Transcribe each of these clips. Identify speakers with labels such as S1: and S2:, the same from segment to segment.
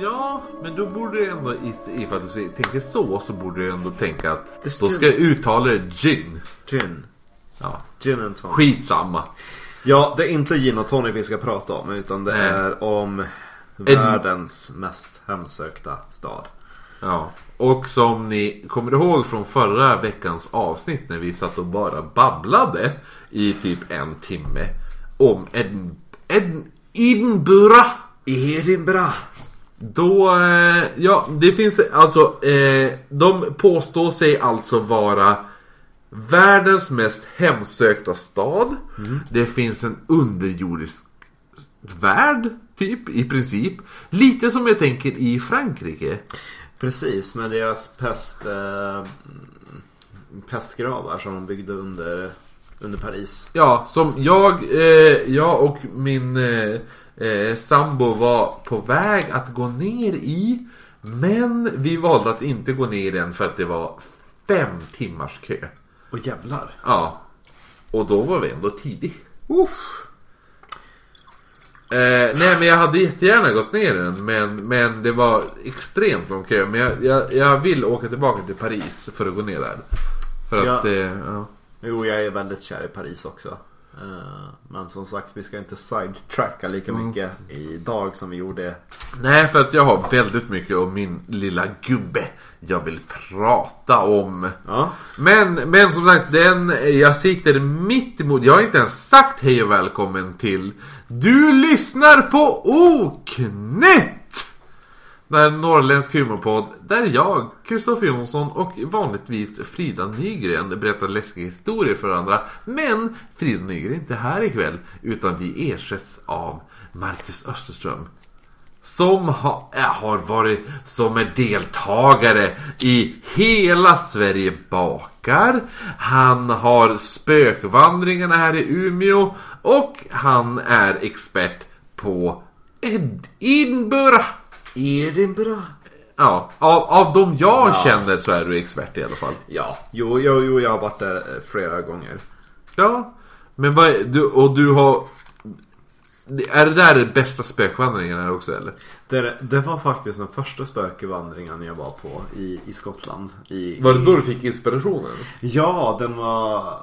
S1: Ja, men då borde du ändå, ifall du tänker så, så borde du ändå tänka att då ska jag uttala det gin.
S2: Gin.
S1: Ja.
S2: Gin and tonic.
S1: Skitsamma.
S2: Ja, det är inte gin och tonic vi ska prata om. Utan det
S1: Nej.
S2: är om världens mest hemsökta stad.
S1: Ja. Och som ni kommer ihåg från förra veckans avsnitt när vi satt och bara babblade i typ en timme om Ed, Ed, Edinburgh.
S2: Edinburgh.
S1: Då, eh, ja det finns alltså, eh, de påstår sig alltså vara världens mest hemsökta stad. Det finns en underjordisk värld, typ, i princip. Lite som jag tänker i Frankrike.
S2: Precis, med deras pest, eh, pestgravar som de byggde under, under Paris.
S1: Ja, som jag, eh, jag och min eh, sambo var på väg att gå ner i. Men vi valde att inte gå ner i den för att det var fem timmars kö.
S2: Och jävlar.
S1: Ja. Och då var vi ändå tidig.
S2: Uff.
S1: Eh, nej men jag hade jättegärna gått ner i den men, men det var extremt lång kö. Men jag, jag, jag vill åka tillbaka till Paris för att gå ner där. För
S2: Ja.
S1: att eh, ja.
S2: Jo, jag är väldigt kär i Paris också. Eh, Men som sagt, vi ska inte sidetracka lika mycket idag som vi gjorde.
S1: Nej för att jag har väldigt mycket om min lilla gubbe jag vill prata om.
S2: Ja.
S1: Men, men som sagt, den, jag sitter mitt emot. Jag har inte ens sagt hej och välkommen till Du lyssnar på Oknytt! Det är en norrländsk humorpodd där jag, Kristoffer Jonsson och vanligtvis Frida Nygren berättar läskiga historier för varandra. Men Frida Nygren är inte här ikväll utan vi ersätts av Marcus Österström. Som ha, äh, har varit som en deltagare i Hela Sverige bakar. Han har spökvandringarna här i Umeå. Och han är expert på Ed- Edinburgh.
S2: Edinburgh.
S1: Ja, av, av de jag
S2: Ja.
S1: känner så är du expert i alla fall.
S2: Ja, jo, jo, jo, jag har varit där eh, flera gånger.
S1: Ja, men vad är, du, och du har... Är det där den bästa spökvandringen här också eller?
S2: Det, det var faktiskt den första spökvandringen jag var på i, i Skottland. I,
S1: Var det då du fick inspirationen?
S2: Ja, den var...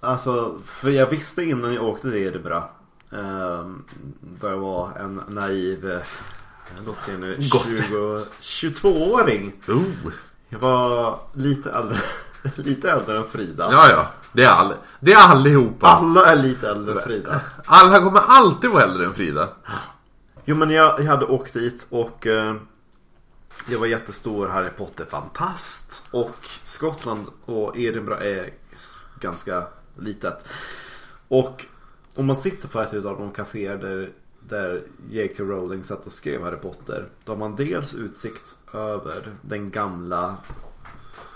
S2: Alltså, för jag visste innan jag åkte till Edinburgh. Eh, då jag var en naiv... Låt se nu.
S1: Gosse.
S2: 20, 22-åring.
S1: Oh.
S2: Jag var lite äldre, lite äldre än Frida.
S1: Ja, ja. Det är, all, det är allihopa.
S2: Alla är lite äldre än Frida.
S1: Alla kommer alltid vara äldre än Frida.
S2: Jo men jag, jag hade åkt dit och eh, jag var jättestor Harry Potter-fantast. Och Skottland och Edinburgh är ganska litet. Och om man sitter på ett av de kaféer där, där J.K. Rowling satt och skrev Harry Potter. Då har man dels utsikt över den gamla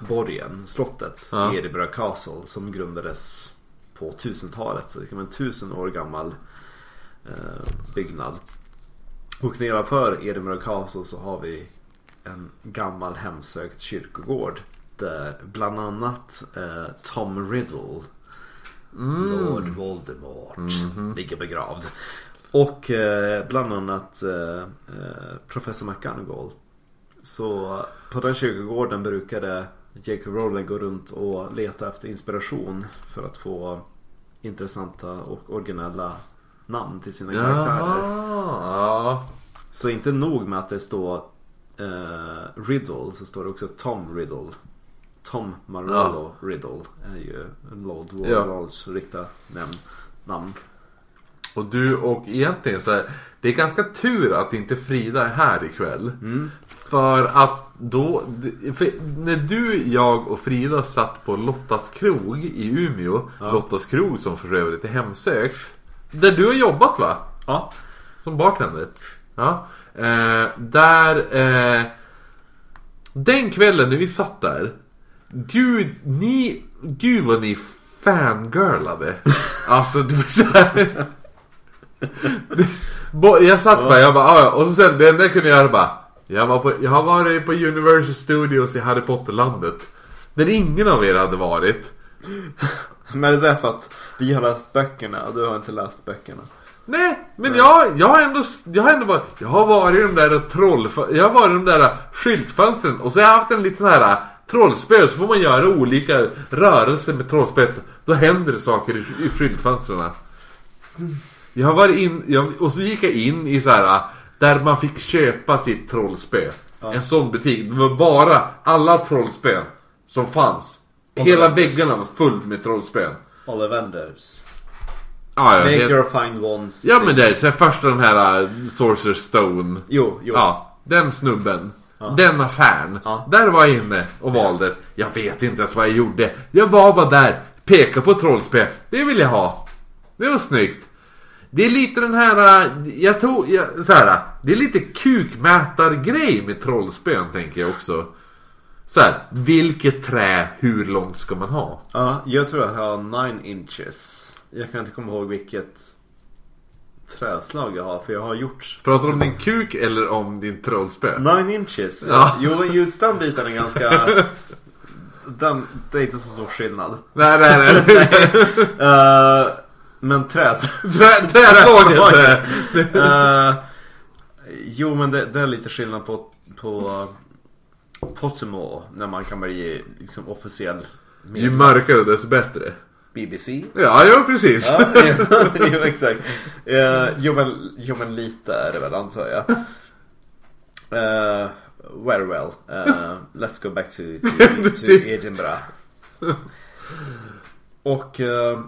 S2: borgen, slottet,
S1: Ja.
S2: Edinburgh Castle som grundades på 1000-talet. Det kan vara en tusen år gammal eh, byggnad. Och nedanför Edinburgh Castle så har vi en gammal hemsökt kyrkogård. Där bland annat eh, Tom Riddle, Lord Voldemort, ligger begravd. Och eh, bland annat eh, eh, Professor McGonagall. Så på den kyrkogården brukade J.K. Rowling gå runt och leta efter inspiration för att få intressanta och originella namn till sina karaktärer.
S1: Ja.
S2: Så inte nog med att det står eh, Riddle så står det också Tom Riddle. Tom Marolo Riddle är ju Lord
S1: Ja.
S2: Voldemorts riktiga namn.
S1: Och du och egentligen så här, Det är ganska tur att inte Frida är här ikväll. För att då... För när du, jag och Frida satt på Lottas krog i Umeå. Lottas krog som för övrigt är hemsökt. Där du har jobbat va?
S2: Ja.
S1: Som bartender. Ja. Eh, där... Eh, den kvällen när vi satt där. Gud, ni... Gud vad ni fangirlade. Alltså det var så här, Jag satt bara, jag bara, "Ah, ja. Och så sen det enda jag kunde göra bara. Jag, var på, jag har varit på Universal Studios i Harry Potter-landet. Där ingen av er hade varit.
S2: Men det är för att vi har läst böckerna och du har inte läst böckerna.
S1: Nej, men jag, jag har ändå, jag har ändå varit, jag har varit i de där troll, jag har varit i de där skyltfönstren och så har jag haft en liten sån här trollspel så får man göra olika rörelser med trollspelet. Då händer det saker i, i skyltfönstren. Jag varit in, jag, och så gick jag in i så här där man fick köpa sitt trollspel. En sån butik. Det var bara alla trollspel som fanns. Hela väggarna var full med trollspel.
S2: Ollivanders.
S1: Ja, ja,
S2: Make
S1: det,
S2: your find ones.
S1: ja men det är så första den här uh, Sorcerer Stone.
S2: Jo, jo.
S1: Ja, den snubben. Den affären.
S2: Ja.
S1: Där var jag inne och valde. Jag vet inte ens vad jag gjorde. Jag var bara där. Peka på trollspel. Det vill jag ha. Det var snyggt. Det är lite den här, äh, jag tog, jag, så här, det är lite kukmätargrej med trollspön tänker jag också. Så här, vilket trä, hur långt ska man ha?
S2: Ja, jag tror jag har 9 inches. Jag kan inte komma ihåg vilket träslag jag har för jag har gjort
S1: Pratar du om din kuk eller om din trollspö?
S2: 9 inches.
S1: Ja.
S2: Jo, just den biten är ganska... den, det är inte så stor skillnad.
S1: Nej, nej, nej.
S2: Eh, men träs...
S1: Trä- Träslaget!
S2: Eh, jo, men det, det är lite skillnad på, på Possimo när man kan bli liksom officiell
S1: Ju
S2: medlem.
S1: mörkare desto bättre.
S2: BBC.
S1: Ja, ja precis.
S2: Ja, jo, exakt. Uh, jo, men, jo men lite är det väl antar jag. Uh, very well. Uh, let's go back to, to, to Edinburgh. Och eh,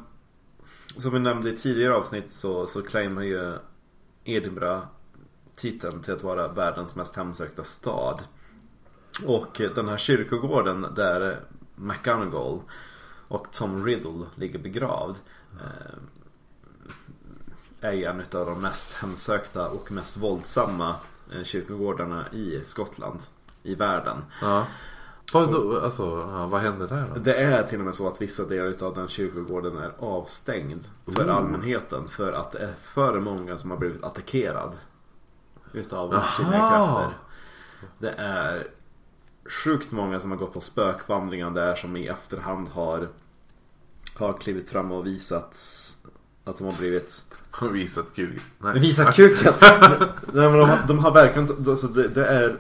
S2: som vi nämnde i tidigare avsnitt så, så claimar ju Edinburgh titeln till att vara världens mest hemsökta stad. Och den här kyrkogården där McGonagall och Tom Riddle ligger begravd eh, är ju en av de mest hemsökta och mest våldsamma eh, kyrkogårdarna i Skottland. I världen.
S1: Ja. Vad, alltså, vad händer där då?
S2: Det är till och med så att vissa delar av den kyrkogården är avstängd för allmänheten. För att det är för många som har blivit attackerad. Utav osynliga
S1: Aha.
S2: krafter. Det är sjukt många som har gått på spökvandringar där som i efterhand har har klivit fram och visat att de har blivit
S1: Har visat kuk. Nej.
S2: Visa kuken! Nej, men de, har- de har verkligen, alltså det, det är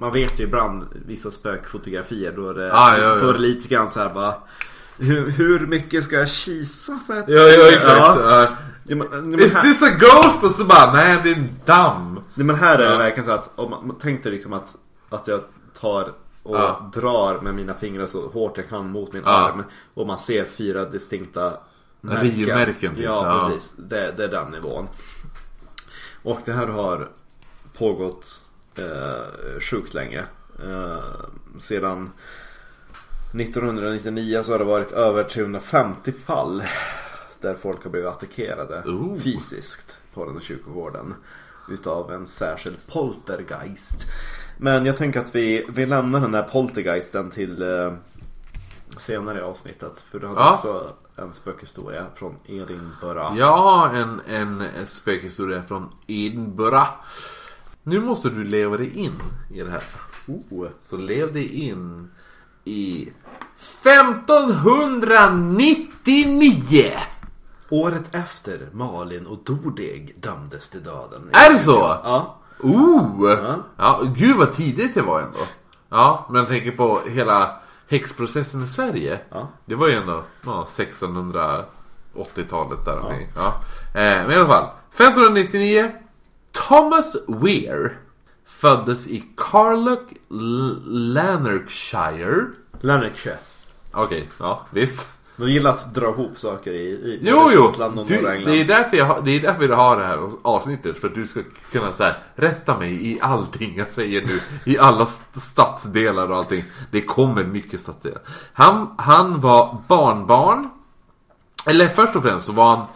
S2: Man vet ju ibland vissa spökfotografier då är det,
S1: Ah, ja, ja.
S2: Då är det lite grann så här bara hur, hur mycket ska jag kisa för att
S1: Ja, ja exakt.
S2: Ja.
S1: Ja.
S2: Men, men
S1: Is
S2: här,
S1: this a ghost? Och så bara, nej det är en damm.
S2: nej, men här är det verkligen så att om man, tänkte liksom att, att jag tar och
S1: Ja.
S2: drar med mina fingrar så hårt jag kan mot min
S1: Ja.
S2: arm och man ser fyra distinkta
S1: Rivmärken, typ.
S2: Ja,
S1: Ja.
S2: precis. Det, det är den nivån. Och det här har pågått eh, sjukt länge. Eh, sedan 1999 så har det varit över 350 fall där folk har blivit attackerade
S1: Oh.
S2: fysiskt på den här kyrkogården. Utav en särskild poltergeist. Men jag tänker att vi, vi lämnar den här poltergeisten till eh, senare i avsnittet. För du hade
S1: Ja.
S2: också en spökhistoria från Edinburgh.
S1: Har en, en spökhistoria från Edinburgh. Nu måste du leva dig in i det här.
S2: Oh.
S1: Så lev dig in i 1599!
S2: Året efter Malin och Dordeg dömdes till döden.
S1: Är det så?
S2: Ja.
S1: Oh!
S2: Ja.
S1: Ja, gud vad tidigt det var ändå. Ja, men jag tänker på hela häxprocessen i Sverige.
S2: Ja.
S1: Det var ju ändå ja, 1680-talet där omkring. Ja. Eh, men i alla fall. 1599. Thomas Weir föddes i Carlock, Lanarkshire.
S2: Lanarkshire.
S1: Okej, ja visst.
S2: De gillar att dra ihop saker i, i
S1: Jo, jo.
S2: Skottland och
S1: Du,
S2: norra
S1: det,
S2: England.
S1: är därför jag, har- det är därför jag har det här avsnittet. För att du ska kunna så här, rätta mig i allting jag säger nu. I alla st- stadsdelar och allting. Det kommer mycket stadsdelar. Han, han var barnbarn. Eller först och främst så var han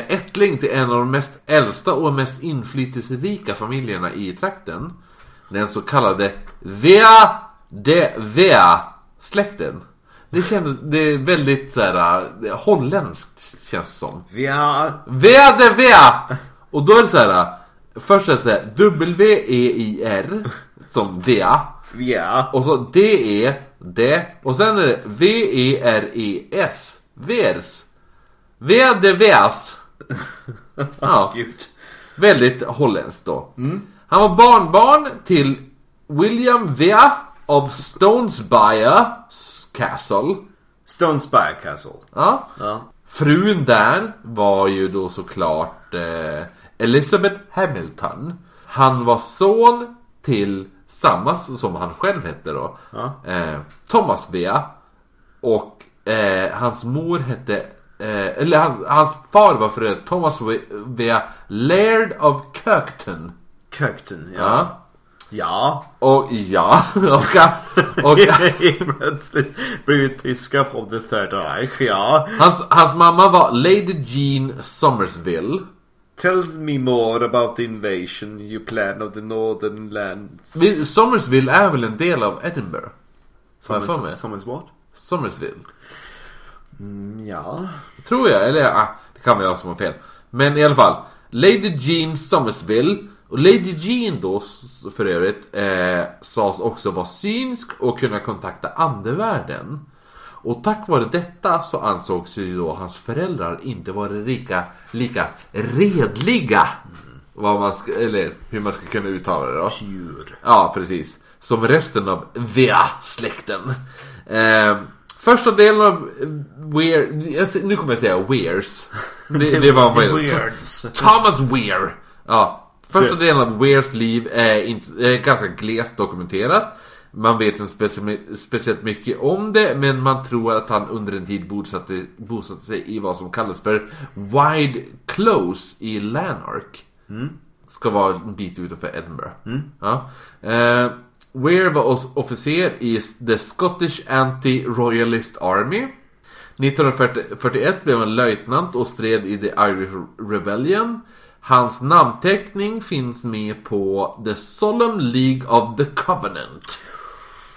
S1: ättling till en av de mest äldsta och mest inflytelserika familjerna i trakten. Den så kallade Vea de Vea släkten. Det kändes, det är väldigt så här eh, holländskt känns det som.
S2: Ja.
S1: Vea de Vea! Och då är det så här. Först är det så här W-E-I-R som Vea.
S2: Ja.
S1: Och så D-E, D. Och sen är det V-E-R-E-S. Vers. Vea de Veas. Ja,
S2: Gud.
S1: väldigt holländskt då. Han var barnbarn till William Vea of Stonesbyre Castle.
S2: Stonesby Castle.
S1: Ja.
S2: Ja.
S1: Frun där var ju då såklart eh, Elizabeth Hamilton. Han var son till samma som han själv hette då.
S2: Ja.
S1: Eh, Thomas Vea. Och eh, hans mor hette eh, eller hans, hans far var för övrigt Thomas Vea Laird of Kirkton.
S2: Kökten, ja.
S1: Ja.
S2: Ja.
S1: Och ja, och, och
S2: Plötsligt blivit tyska från the third Reich, ja.
S1: hans, hans mamma var Lady Jean Somersville.
S2: Tells me more about the invasion you plan of the northern lands.
S1: Vi- Somersville är väl en del av Edinburgh? Mig.
S2: Sommers what?
S1: Somersville.
S2: Ja.
S1: Tror jag, eller ah, det kan vara jag som har fel. Men i alla fall. Lady Jean Somersville. Och Lady Jean då för övrigt eh, sades också vara synsk och kunna kontakta andevärlden. Och tack vare detta så ansågs ju då hans föräldrar inte vara lika, lika redliga. Vad man ska, eller hur man ska kunna uttala det då.
S2: Djur.
S1: Ja, precis. Som resten av Vea-släkten. Eh, första delen av Weir... ser- Nu kommer jag säga Weirs. Det, det var vad
S2: Weirds.
S1: Thomas Weir. Ja. Första delen av Weirs liv är, inte, är ganska glest dokumenterat. Man vet inte specie- speciellt mycket om det, men man tror att han under en tid bosatte, bosatte sig i vad som kallas för Wide Close i Lanark. Ska vara en bit utanför Edinburgh. Ja. Eh, Weir var officer i The Scottish Anti-Royalist Army. 1941 blev han löjtnant och stred i The Irish Rebellion. Hans namnteckning finns med på The Solemn League of the Covenant.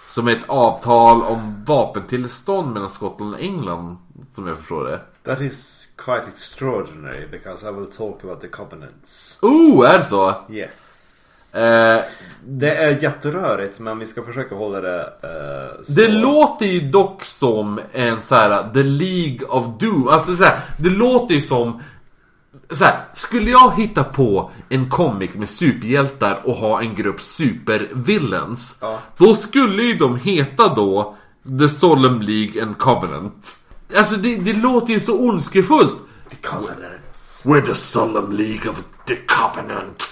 S1: Som är ett avtal om vapentillstånd mellan Skottland och England, som jag förstår det.
S2: That is quite extraordinary because I will talk about the covenants.
S1: Oh, är det så?
S2: Yes.
S1: Eh,
S2: Det är jätterörigt men vi ska försöka hålla det eh, så.
S1: Det låter ju dock som en så här The League of Doom. Alltså så här, det låter ju som så här, skulle jag hitta på en comic med superhjältar och ha en grupp supervillains.
S2: Ja.
S1: Då skulle ju de heta då The Solemn League and Covenant. Alltså det, det låter ju så ondskefullt.
S2: The covenants.
S1: We're the Solemn League of the Covenant.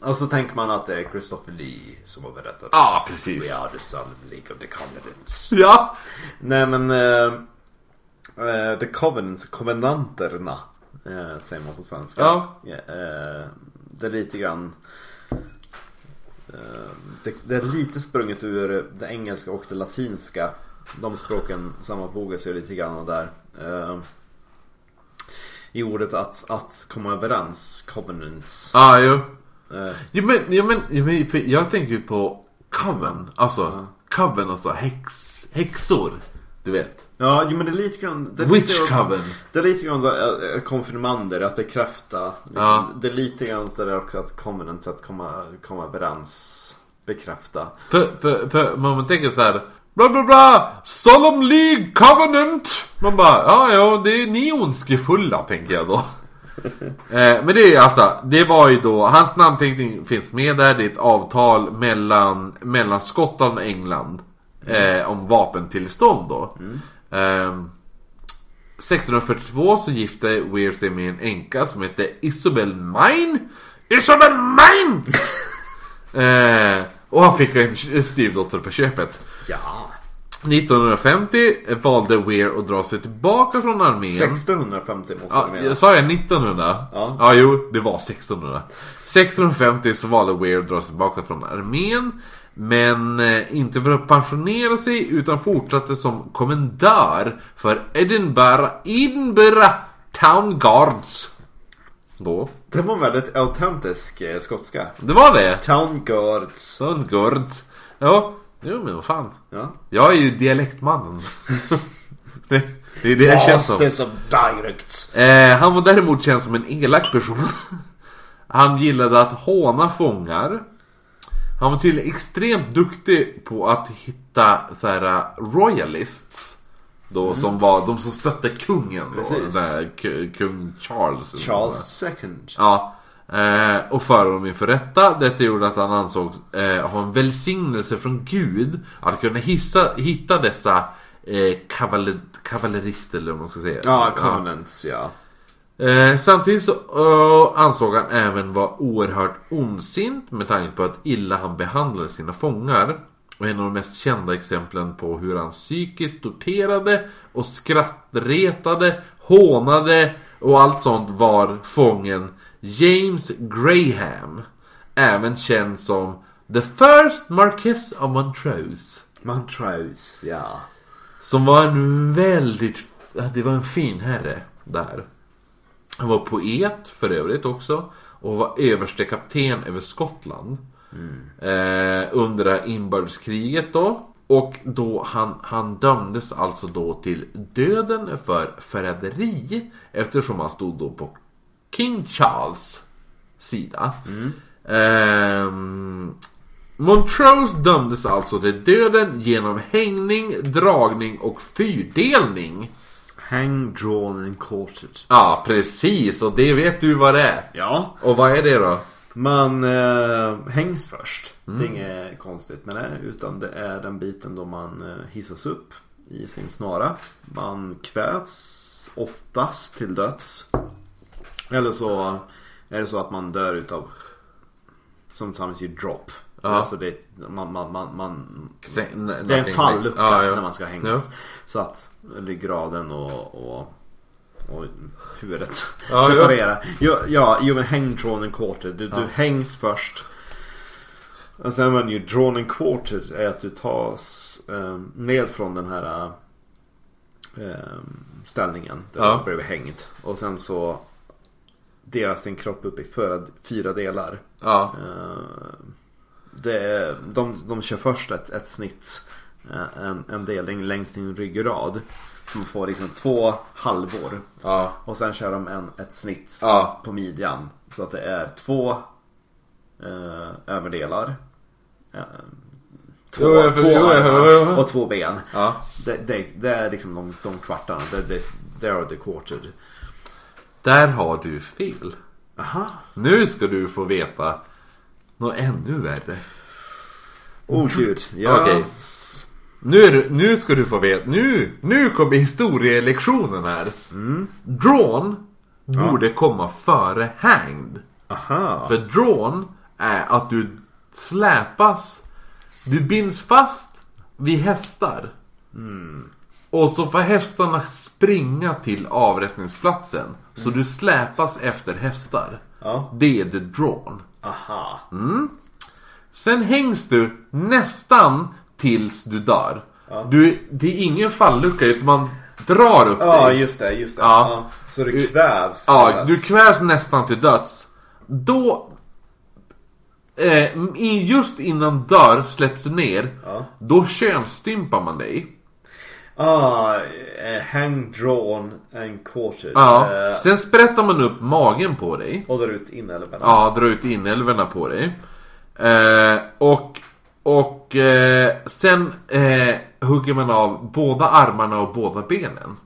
S2: Och så tänker man att det är Christopher Lee som har berättat.
S1: Ja, precis.
S2: We are the Solemn League of the Covenants.
S1: Ja.
S2: Nej men eh, The Covenants, Kovenanterna eh, säger man på svenska.
S1: Ja.
S2: eh, det är lite grann det, det är lite sprunget ur det engelska och det latinska. De språken sammanfogas ju lite grann där. I ordet att, att komma överens, covenants.
S1: Ja, jo.
S2: Eh,
S1: Ja men, ja, men, ja, men jag tänker ju på coven. Alltså, coven alltså häx, häxor. Du vet.
S2: Ja, jo, men det är lite grann... Det är
S1: Witch
S2: lite,
S1: coven.
S2: Det är lite grann äh, äh, konfirmander, att bekräfta. Liksom.
S1: Ja.
S2: Det är lite grann så där också att covenant, att komma, komma överens. Bekräfta.
S1: För, för, för man man tänker så här. Bla bla bla! Solemn League Covenant! Man bara, ja ja, det är ni ondskefulla tänker jag då. eh, men det är alltså, det var ju då, hans namnteckning finns med där, det är ett avtal mellan, mellan Skottland och England. Eh, om vapentillstånd då. Ehm, 1642 så gifte Weir sig med en änka som hette Isobel Mine. Isobel Mine! eh, och han fick en styvdotter på köpet.
S2: Ja.
S1: 1950 valde Weir att dra sig tillbaka från armén.
S2: 1650 måste
S1: Ja,
S2: du mena.
S1: jag sa jag 1900?
S2: Ja.
S1: ja, jo, det var 1600. 1650 så valde Weir att dra sig tillbaka från armén. Men eh, inte för att pensionera sig utan fortsatte som kommendör för Edinburgh, Edinburgh Town Guards. Då.
S2: Det var en väldigt autentisk eh, skotska.
S1: Det var det.
S2: Town guards.
S1: Town Guards. Ja, jo men vad fan.
S2: Ja.
S1: Jag är ju dialektmannen. det, det är det jag känns som.
S2: Masters of dialects.
S1: Eh, han var däremot känd som en elak person. han gillade att håna fångar. Han var tydligen extremt duktig på att hitta så här, uh, royalists. Då, som var de som stötte kungen då,
S2: Precis.
S1: där, k- kung Charles.
S2: Charles second.
S1: Ja. Eh, och förde honom inför rätta. Detta gjorde att han ansågs eh, ha en välsignelse från Gud att kunna hissa, hitta dessa eh, kavaler, kavallerister eller vad man ska säga.
S2: Ja, Covenants ja.
S1: Eh, samtidigt så eh, ansåg han även vara oerhört ondsint med tanke på att illa han behandlade sina fångar. Och en av de mest kända exemplen på hur han psykiskt torterade och skrattretade, hånade och allt sånt var fången James Graham. Även känd som The First Marquess of Montrose.
S2: Montrose, ja.
S1: Som var en väldigt, det var en fin herre där. Han var poet för övrigt också. Och var överstekapten över Skottland. Eh, under det här inbördeskriget då. Och då han, han dömdes alltså då till döden för förräderi. Eftersom han stod då på King Charles sida. Ehm, Montrose dömdes alltså till döden genom hängning, dragning och fyrdelning.
S2: Hang, drawn and quartered.
S1: Ja, precis. Och det vet du vad det är.
S2: Ja.
S1: Och vad är det då?
S2: Man eh, hängs först. Det är inget konstigt med det. Utan det är den biten då man eh, hissas upp i sin snara. Man kvävs oftast till döds. Eller så är det så att man dör utav Sometimes you drop.
S1: Ja.
S2: Alltså det, man, man, man, man,
S1: Det
S2: är en fallucka
S1: Ja, ja.
S2: när man ska hängas. Så att ryggraden och, och, och huvudet
S1: Ja,
S2: separerar. Ja, ja, jo men häng, drawn and quartered. Du, du hängs först. Och sen when you drawn and quartered är att du tas eh, ned från den här eh, ställningen. Där du blev hängd. Och sen så delas din kropp upp i fyra, fyra delar.
S1: Ja.
S2: Eh, det de, de kör först ett, ett snitt. eh, En, en delning längs din ryggrad. Man får liksom två halvor.
S1: Ja.
S2: Och sen kör de en, ett snitt
S1: Ja.
S2: på midjan. Så att det är två eh, överdelar. Eh, två,
S1: Jo, jag-
S2: två
S1: jo,
S2: armar och två ben.
S1: Ja.
S2: Det, det, det är liksom de, de kvartarna. Det, det, det är the quartered.
S1: Där har du fel.
S2: Aha.
S1: Nu ska du få veta något ännu värre.
S2: Oh gud. Ja.
S1: Okej. Nu, nu ska du få veta. Nu, nu kommer historielektionen här. Drawn borde komma före hanged.
S2: Aha.
S1: För drawn är att du släpas. Du binds fast vid hästar. Och så får hästarna springa till avrättningsplatsen. Så du släpas efter hästar.
S2: Ja.
S1: Det är the drawn.
S2: Aha.
S1: Sen hängs du nästan tills du dör. Du, det är ingen fallucka utan man drar upp
S2: Ja
S1: dig.
S2: just det, just det.
S1: Ja.
S2: Ja. Så du kvävs.
S1: Ja, du kvävs nästan till döds. Då... Eh, just innan dör släpps du ner.
S2: Ja.
S1: Då könsstympar man dig.
S2: Ah, eh, hang, drawn and quartered.
S1: Ja.
S2: Eh,
S1: Sen sprättar man upp magen på dig.
S2: och drar ut inälvorna.
S1: Ja, drar ut inälvorna på dig. Eh, och och eh, sen eh, hugger man av båda armarna och båda benen.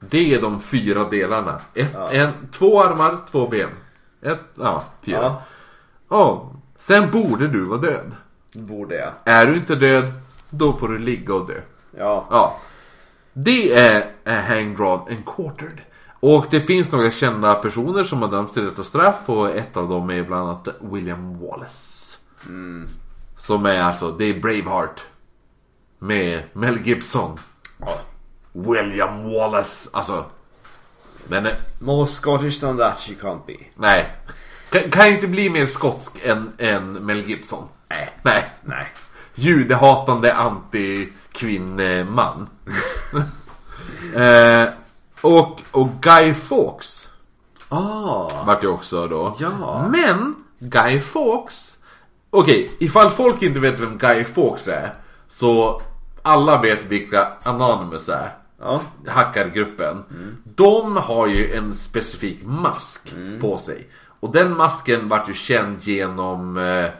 S1: Det är de fyra delarna. Ett, en, två armar, två ben. Ett, ja, fyra.
S2: Ja.
S1: Ja. Sen borde du vara död.
S2: Borde jag.
S1: Är du inte död, då får du ligga och dö.
S2: Ja.
S1: Ja. Det är, är hang, drawn and quartered. Och det finns några kända personer som har dömts till detta straff och ett av dem är bland annat William Wallace. Som är alltså, det är Braveheart. Med Mel Gibson.
S2: ja.
S1: William Wallace, alltså. Den är,
S2: More Scottish than that you can't be.
S1: nej. Kan, kan inte bli mer skotsk än, än Mel Gibson.
S2: Nej.
S1: Nej.
S2: Nej.
S1: Judehatande anti-kvinneman. eh, och, och Guy Fawkes
S2: Ah.
S1: vart ju också då.
S2: Ja.
S1: Men Guy Fawkes. Okej, ifall folk inte vet vem Guy Fawkes är. Så alla vet vilka Anonymous är.
S2: Ja.
S1: Hackargruppen. De har ju en specifik mask på sig. Och den masken vart ju känd genom... Eh,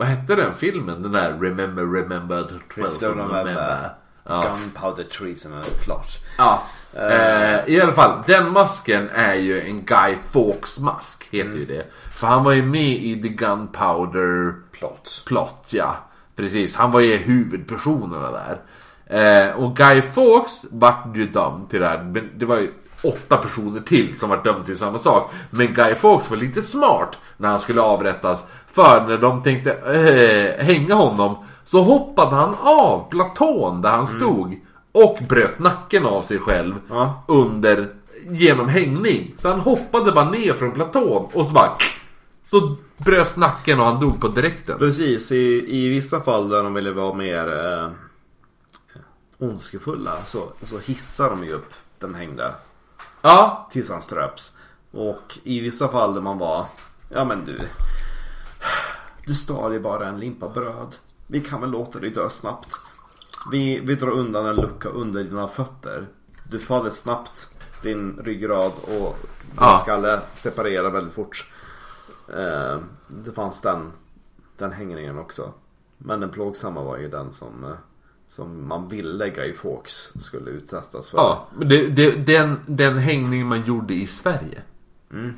S1: vad hette den filmen? Den där Remember, remember, 12
S2: Fifth of
S1: November.
S2: November.
S1: Ja.
S2: Gunpowder treason är klart.
S1: Ja. Eh, I alla fall, den masken är ju en Guy Fawkes mask, heter ju det. För han var ju med i The Gunpowder
S2: Plot.
S1: Plot, ja. Precis, han var ju huvudpersonerna där. Eh, och Guy Fawkes vart ju dömd till det här. Men det var ju åtta personer till som var dömda till samma sak. Men Guy Fawkes var lite smart när han skulle avrättas. För när de tänkte eh, hänga honom så hoppade han av platån där han stod. Och bröt nacken av sig själv
S2: Ja.
S1: under genom hängning. Så han hoppade bara ner från platån och så bara så bröts nacken och han dog på direkten.
S2: Precis, i, i vissa fall där de ville vara mer eh, ondskefulla så, så hissar de ju upp den hängda
S1: Ja,
S2: tills han ströps. Och i vissa fall där man var, ja men du, du stal ju bara en limpa bröd. Vi kan väl låta dig dö snabbt. Vi, vi drar undan en lucka under dina fötter. Du faller snabbt, din ryggrad och din
S1: Ja.
S2: skalle separerar väldigt fort. Eh, det fanns den, den hängningen också. Men den plågsamma var ju den som, eh, som man ville Guy Fawkes skulle utsättas för.
S1: ja. Det, det, den, den hängning man gjorde i Sverige.
S2: Mm.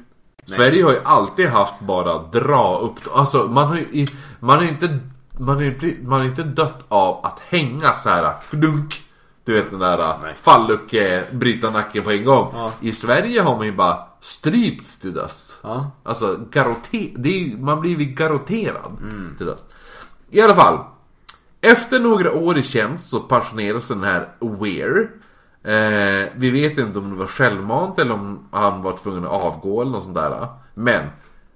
S1: Sverige har ju alltid haft bara dra upp. Alltså man har ju i- man har ju inte man har ju man har inte dött av att hänga så här dunk. Du vet den där
S2: Nej.
S1: fallucke, bryta nacken på en gång.
S2: Ja.
S1: I Sverige har man ju bara strypts till döds.
S2: Ja.
S1: Alltså garote, det är, man blir ju garroterad till döds. I alla fall. Efter några år i tjänst så pensioneras den här Weir. Eh, vi vet inte om det var självmant eller om han var tvungen att avgå eller något sånt där. Men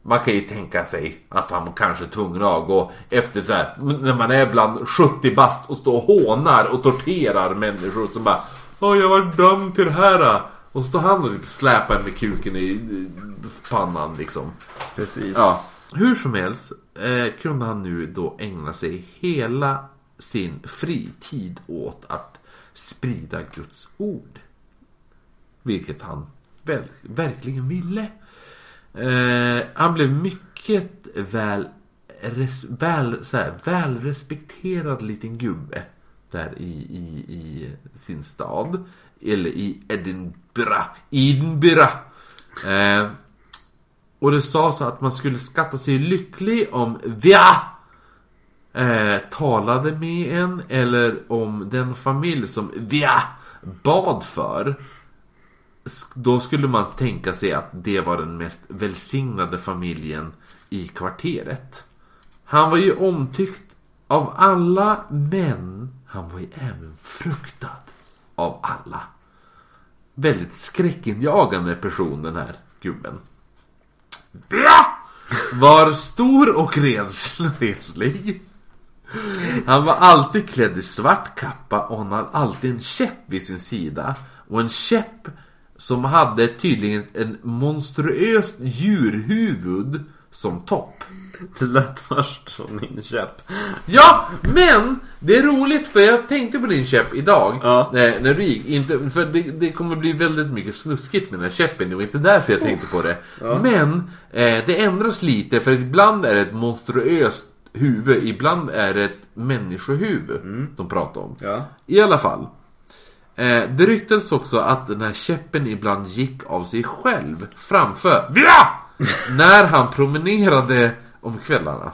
S1: man kan ju tänka sig att han kanske är tvungen att avgå efter så här, när man är bland 70 bast och står och hånar och torterar människor som bara Åh jag var dömd till det här. Och så står han och typ släpar med kuken i i pannan liksom.
S2: Precis.
S1: Ja. Hur som helst eh, kunde han nu då ägna sig hela sin fritid åt att sprida Guds ord. Vilket han väl, verkligen ville. Eh, han blev mycket väl, res, väl, så här, väl respekterad liten gubbe. Där i, i, i sin stad. Eller i Edinburgh. Edinburgh. Eh, och det sa så att man skulle skatta sig lycklig om Via eh, talade med en eller om den familj som Via bad för. Då skulle man tänka sig att det var den mest välsignade familjen i kvarteret. Han var ju omtyckt av alla, men han var ju även fruktad av alla. Väldigt skräckinjagande person den här gubben. Bra! Var stor och renslig. reslig. Han var alltid klädd i svart kappa och han hade alltid en käpp vid sin sida. Och en käpp som hade tydligen en monstruöst djurhuvud som topp.
S2: Det lät först som min käpp.
S1: Ja, men det är roligt för jag tänkte på din käpp idag.
S2: Ja.
S1: När, när du gick. Inte, för det, det kommer bli väldigt mycket snuskigt med den här käppen. Det var inte därför jag tänkte på det. Men eh, det ändras lite för ibland är det ett monstruöst huvud. Ibland är det ett människohuvud de pratar om.
S2: Ja.
S1: I alla fall. Eh, det ryktades också att den här käppen ibland gick av sig själv framför VIA! När han promenerade om kvällarna.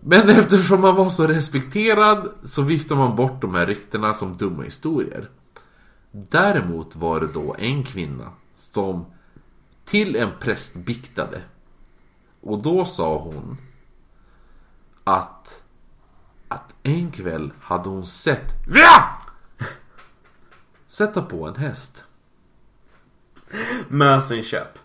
S1: Men eftersom han var så respekterad så viftar man bort de här ryktena som dumma historier. Däremot var det då en kvinna som till en präst biktade. Och då sa hon att att en kväll hade hon sett VIA! Sätta på en häst.
S2: Med sin käpp.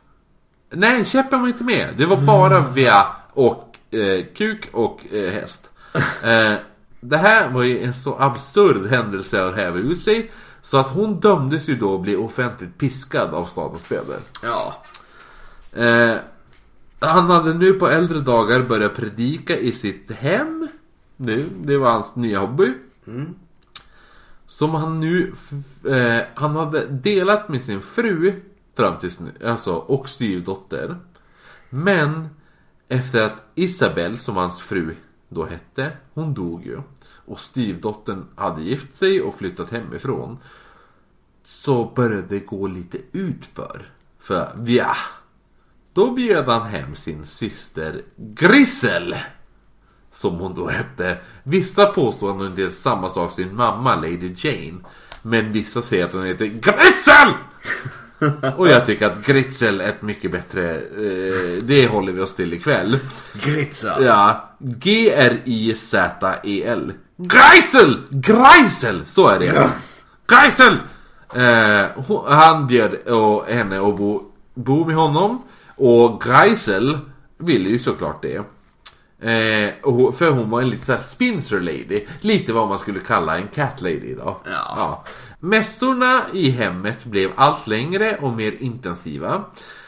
S1: Nej, käppen var inte med. Det var bara via och eh, kuk och eh, häst. Eh, det här var ju en så absurd händelse att häva ur sig. Så att hon dömdes ju då att bli offentligt piskad av stadens böder.
S2: Ja.
S1: Eh, han hade nu på äldre dagar börjat predika i sitt hem. Nu, det var hans nya hobby. Som han nu, eh, han hade delat med sin fru fram tills nu, alltså, och styvdotter. Men efter att Isabel, som hans fru då hette, hon dog ju. Och styvdottern hade gift sig och flyttat hemifrån. Så började det gå lite utför. För, ja. Då bjöd han hem sin syster Grissel. Som hon då hette. Vissa påstår att hon heter samma sak som sin mamma Lady Jane. Men vissa säger att hon heter Gritzel! Och jag tycker att Gritzel är ett mycket bättre... Eh, det håller vi oss till ikväll.
S2: Gritza.
S1: Ja. G-R-I-Z-E-L. Greisel! Greisel! Så är det. Greisel! Eh, han bjöd och, henne att bo, bo med honom. Och Greisel ville ju såklart det. Eh, och, för hon var en lite såhär spinster lady. Lite vad man skulle kalla en cat lady idag.
S2: Ja.
S1: Mässorna i hemmet blev allt längre och mer intensiva.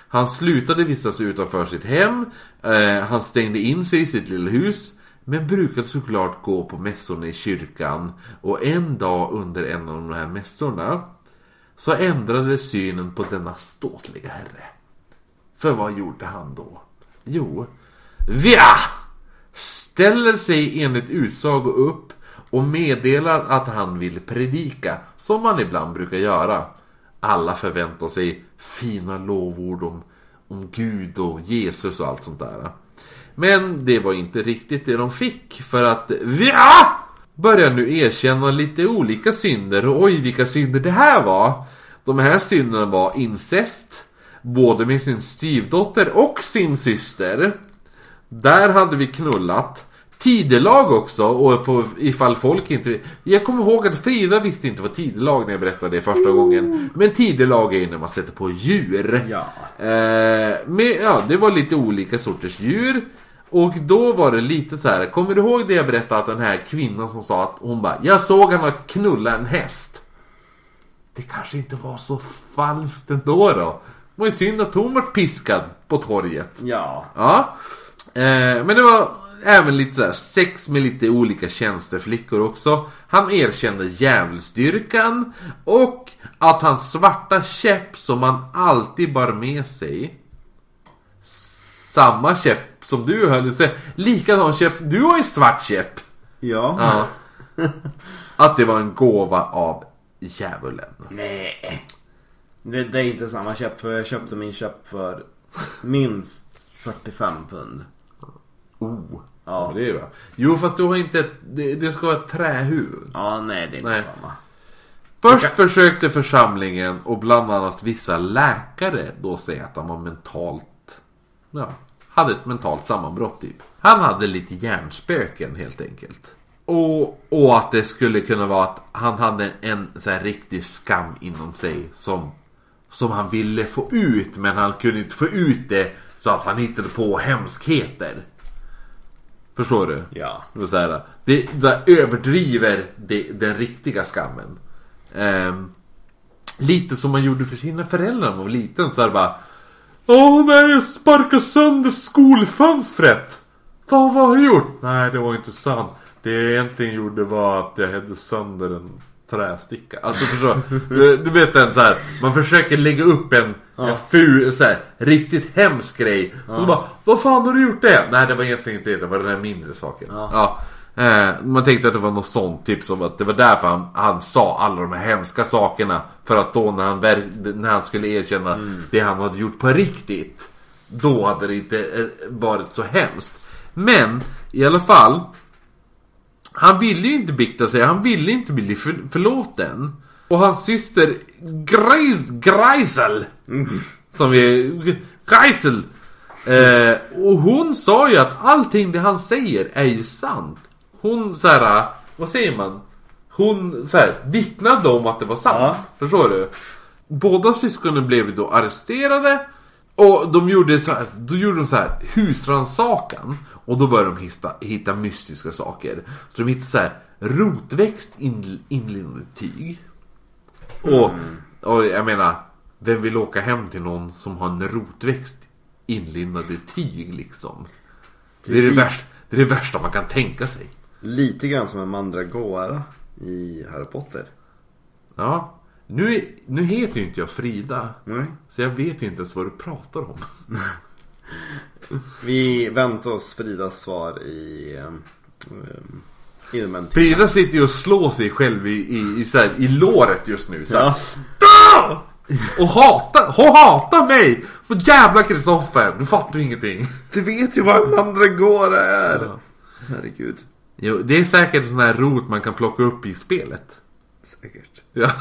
S1: Han slutade vistas utanför sitt hem. Eh, han stängde in sig i sitt lilla hus. Men brukade såklart gå på mässorna i kyrkan. Och en dag under en av de här mässorna så ändrades synen på denna ståtliga herre. För vad gjorde han då? Jo, VIA! Ställer sig enligt utsago upp och meddelar att han vill predika, som man ibland brukar göra. Alla förväntar sig fina lovord om, om Gud och Jesus och allt sånt där. Men det var inte riktigt det de fick, för att VIA! Börjar nu erkänna lite olika synder och oj vilka synder det här var. De här synderna var incest, både med sin styvdotter och sin syster. Där hade vi knullat. Tidelag också, och för, ifall folk inte... Jag kommer ihåg att Frida visste inte vad tidelag när jag berättade det första gången. Men tidelag är ju när man sätter på djur.
S2: Ja.
S1: Eh, med, ja, det var lite olika sorters djur. Och då var det lite så här. Kommer du ihåg det jag berättade att den här kvinnan som sa att hon bara Jag såg han knulla en häst. Det kanske inte var så falskt ändå då. Det var ju synd att hon var piskad på torget.
S2: Ja.
S1: Ja. Eh, men det var även lite så här sex med lite olika tjänsteflickor också. Han erkände djävulsdyrkan och att hans svarta käpp som han alltid bar med sig. Samma käpp som du höll. Likadan käpp. Du har ju svart käpp.
S2: Ja.
S1: Ja. Att det var en gåva av djävulen.
S2: Nej. Det, det är inte samma för jag köpte min käpp för minst 45 pund.
S1: Oh.
S2: Ja.
S1: Det är bra. Jo fast du har inte ett, det, det ska vara ett trähuvud.
S2: Ja, nej det är inte
S1: Nej.
S2: samma.
S1: Först försökte församlingen och bland annat vissa läkare då säga att han var mentalt... Ja, hade ett mentalt sammanbrott typ. Han hade lite hjärnspöken helt enkelt. Och, och att det skulle kunna vara att han hade en så här riktig skam inom sig som, som han ville få ut men han kunde inte få ut det så att han hittade på hemskheter. Förstår du?
S2: Ja.
S1: Det, så här, det, det överdriver det, den riktiga skammen. Ehm, lite som man gjorde för sina föräldrar när man var liten. Så här bara. Åh nej, jag sparkade sönder skolfönstret. Vad vad har du gjort? Nej, det var inte sant. Det jag egentligen gjorde var att jag hade sönder en trästicka. Alltså förstår du? Du vet en så här. Man försöker lägga upp en, en ful, så här, riktigt hemsk grej. Och då bara, vad fan har du gjort det? Nej, det var egentligen inte det. Det var den här mindre saken.
S2: Ja.
S1: Ja. Eh, man tänkte att det var något sånt, typ som att det var därför han, han sa alla de här hemska sakerna. För att då när han, när han skulle erkänna det han hade gjort på riktigt. Då hade det inte eh, varit så hemskt. Men i alla fall. Han ville ju inte bikta sig, han ville inte bli för, förlåten. Och hans syster Greis, Greisel. Som vi... Greisel. Eh, och hon sa ju att allting det han säger är ju sant. Hon så här, vad säger man? Hon så här, vittnade om att det var sant.
S2: Ja.
S1: Förstår du? Båda syskonen blev då arresterade. Och de gjorde så här, då gjorde de så här husrannsakan. Och då började de hitta, hitta mystiska saker. Så de hittade så här rotväxt in, inlindade tyg. Och, och jag menar, vem vill åka hem till någon som har en rotväxt inlindad i tyg liksom? Det är det, värsta, det är det värsta man kan tänka sig.
S2: Lite grann som en mandragora i Harry Potter.
S1: Ja. Nu, är- nu heter ju inte jag Frida.
S2: Nej.
S1: Så jag vet ju inte ens vad du pratar om.
S2: Vi väntar oss Fridas svar i, ehm, inom en timme.
S1: Frida sitter ju och slår sig själv i, i, i, så här, i låret just nu. Så här.
S2: Ja.
S1: Och hatar, hon hatar mig! För jävla Kristoffer, du fattar ju ingenting.
S2: Du vet ju vad en mandragora är! Herregud.
S1: Jo, det är säkert en sån här rot man kan plocka upp i spelet.
S2: Säkert.
S1: Ja.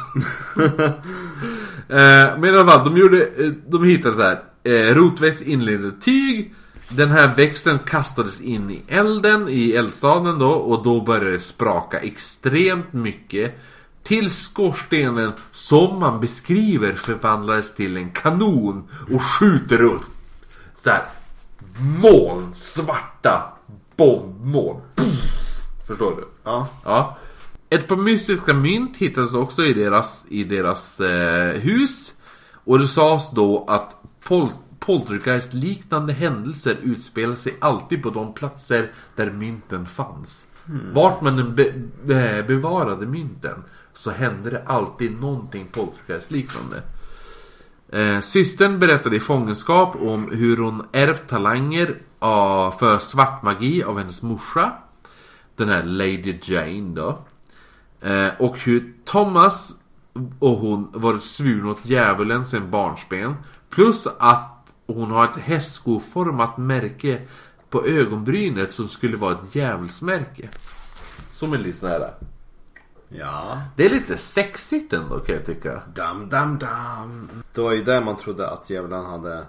S1: eh, men i alla fall, de gjorde, eh, de hittade så här. Eh, rotväxt inledande tyg. Den här växten kastades in i elden, i eldstaden då. Och då började det spraka extremt mycket. Till skorstenen, som man beskriver, förvandlades till en kanon och skjuter upp. Så här, moln, svarta bombmoln. Förstår du?
S2: Ja.
S1: Ja. Ett par mystiska mynt hittades också i deras, i deras eh, hus. Och det sades då att pol poltergeist-liknande händelser utspelar sig alltid på de platser där mynten fanns. Vart man än be be bevarade mynten så hände det alltid någonting poltergeist-liknande. Eh, systern berättade i fångenskap om hur hon ärvt talanger av, för svart magi av hennes morsa. Den här Lady Jane då. Eh, och hur Thomas och hon varit svurna åt djävulen sen barnsben. Plus att hon har ett hästskoformat märke på ögonbrynet som skulle vara ett djävulsmärke. Som en liten sån här.
S2: Ja.
S1: Det är lite sexigt ändå kan jag tycka.
S2: Dam, dam, dam. Det var ju där man trodde att djävulen hade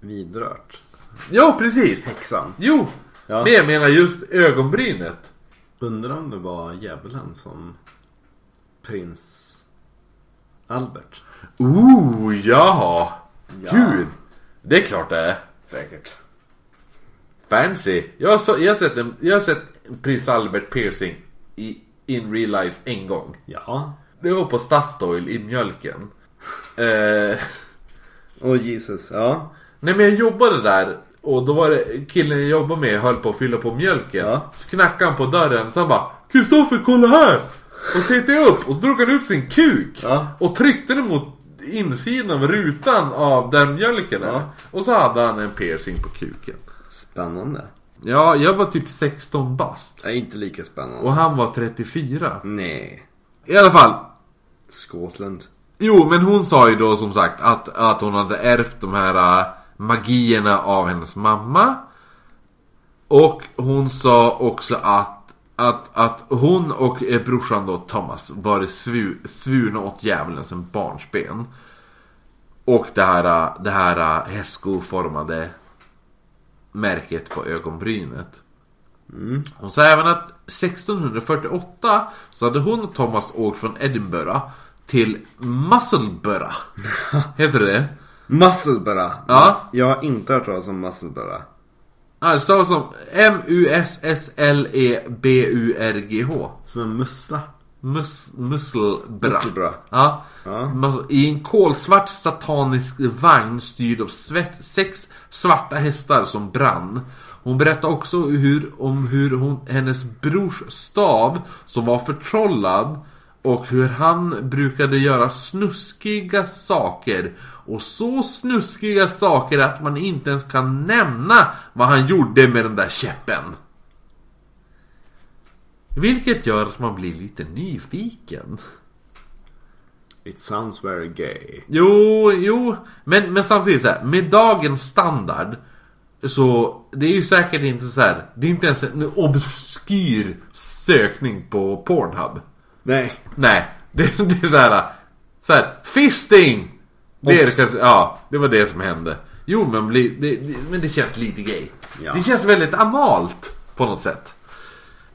S2: vidrört
S1: Ja, precis.
S2: häxan.
S1: Jo,
S2: Ja.
S1: men jag menar just ögonbrynet.
S2: Undrar om det var djävulen som prins Albert.
S1: Ooh, ja.
S2: Ja.
S1: Gud. Det är klart det är.
S2: Säkert.
S1: Fancy. Jag har, så, jag har, sett, en, jag har sett prins Albert piercing i in real life en gång.
S2: Ja.
S1: Det var på Statoil i mjölken. Eh,
S2: Åh Jesus, ja.
S1: nej men jag jobbade där och då var det killen jag jobbade med höll på att fylla på mjölken.
S2: Ja.
S1: Så knackade han på dörren så han bara Kristoffer kolla här! Och tittade jag upp och så drog han upp sin kuk.
S2: Ja.
S1: Och tryckte den mot insidan av rutan av den mjölken.
S2: Ja.
S1: Och så hade han en piercing på kuken.
S2: Spännande.
S1: Ja, jag var typ 16 bast.
S2: Nej, inte lika spännande.
S1: Och han var 34.
S2: Nej.
S1: I alla fall.
S2: Skottland.
S1: Jo, men hon sa ju då som sagt att, att hon hade ärvt de här äh, magierna av hennes mamma. Och hon sa också att, att, att hon och eh, brorsan då, Thomas, var svu, svurna åt djävulen sen barnsben. Och det här, äh, det här äh, hästskoformade märket på ögonbrynet. Hon sa även att 1648 så hade hon och Thomas åkt från Edinburgh till Musselburgh. Heter det det?
S2: Musselburgh.
S1: Ja.
S2: Jag har inte hört talas om Musselburgh.
S1: Alltså som M-U-S-S-L-E-B-U-R-G-H.
S2: Som en mussla.
S1: Mus, musselbra.
S2: Musselbra.
S1: Ja.
S2: Ja.
S1: I en kolsvart satanisk vagn styrd av svett, sex svarta hästar som brann. Hon berättar också hur, om hur hon, hennes brors stav som var förtrollad och hur han brukade göra snuskiga saker. Och så snuskiga saker att man inte ens kan nämna vad han gjorde med den där käppen. Vilket gör att man blir lite nyfiken.
S2: It sounds very gay.
S1: Jo, jo, men, men samtidigt så här, med dagens standard så det är ju säkert inte så här. Det är inte ens en obskyr sökning på Pornhub.
S2: Nej.
S1: Nej, det, det är så här. Så här fisting! Det, är det, kanske- ja, det var det som hände. Jo, men, bli, det, det, men det känns lite gay.
S2: Ja.
S1: Det känns väldigt analt på något sätt.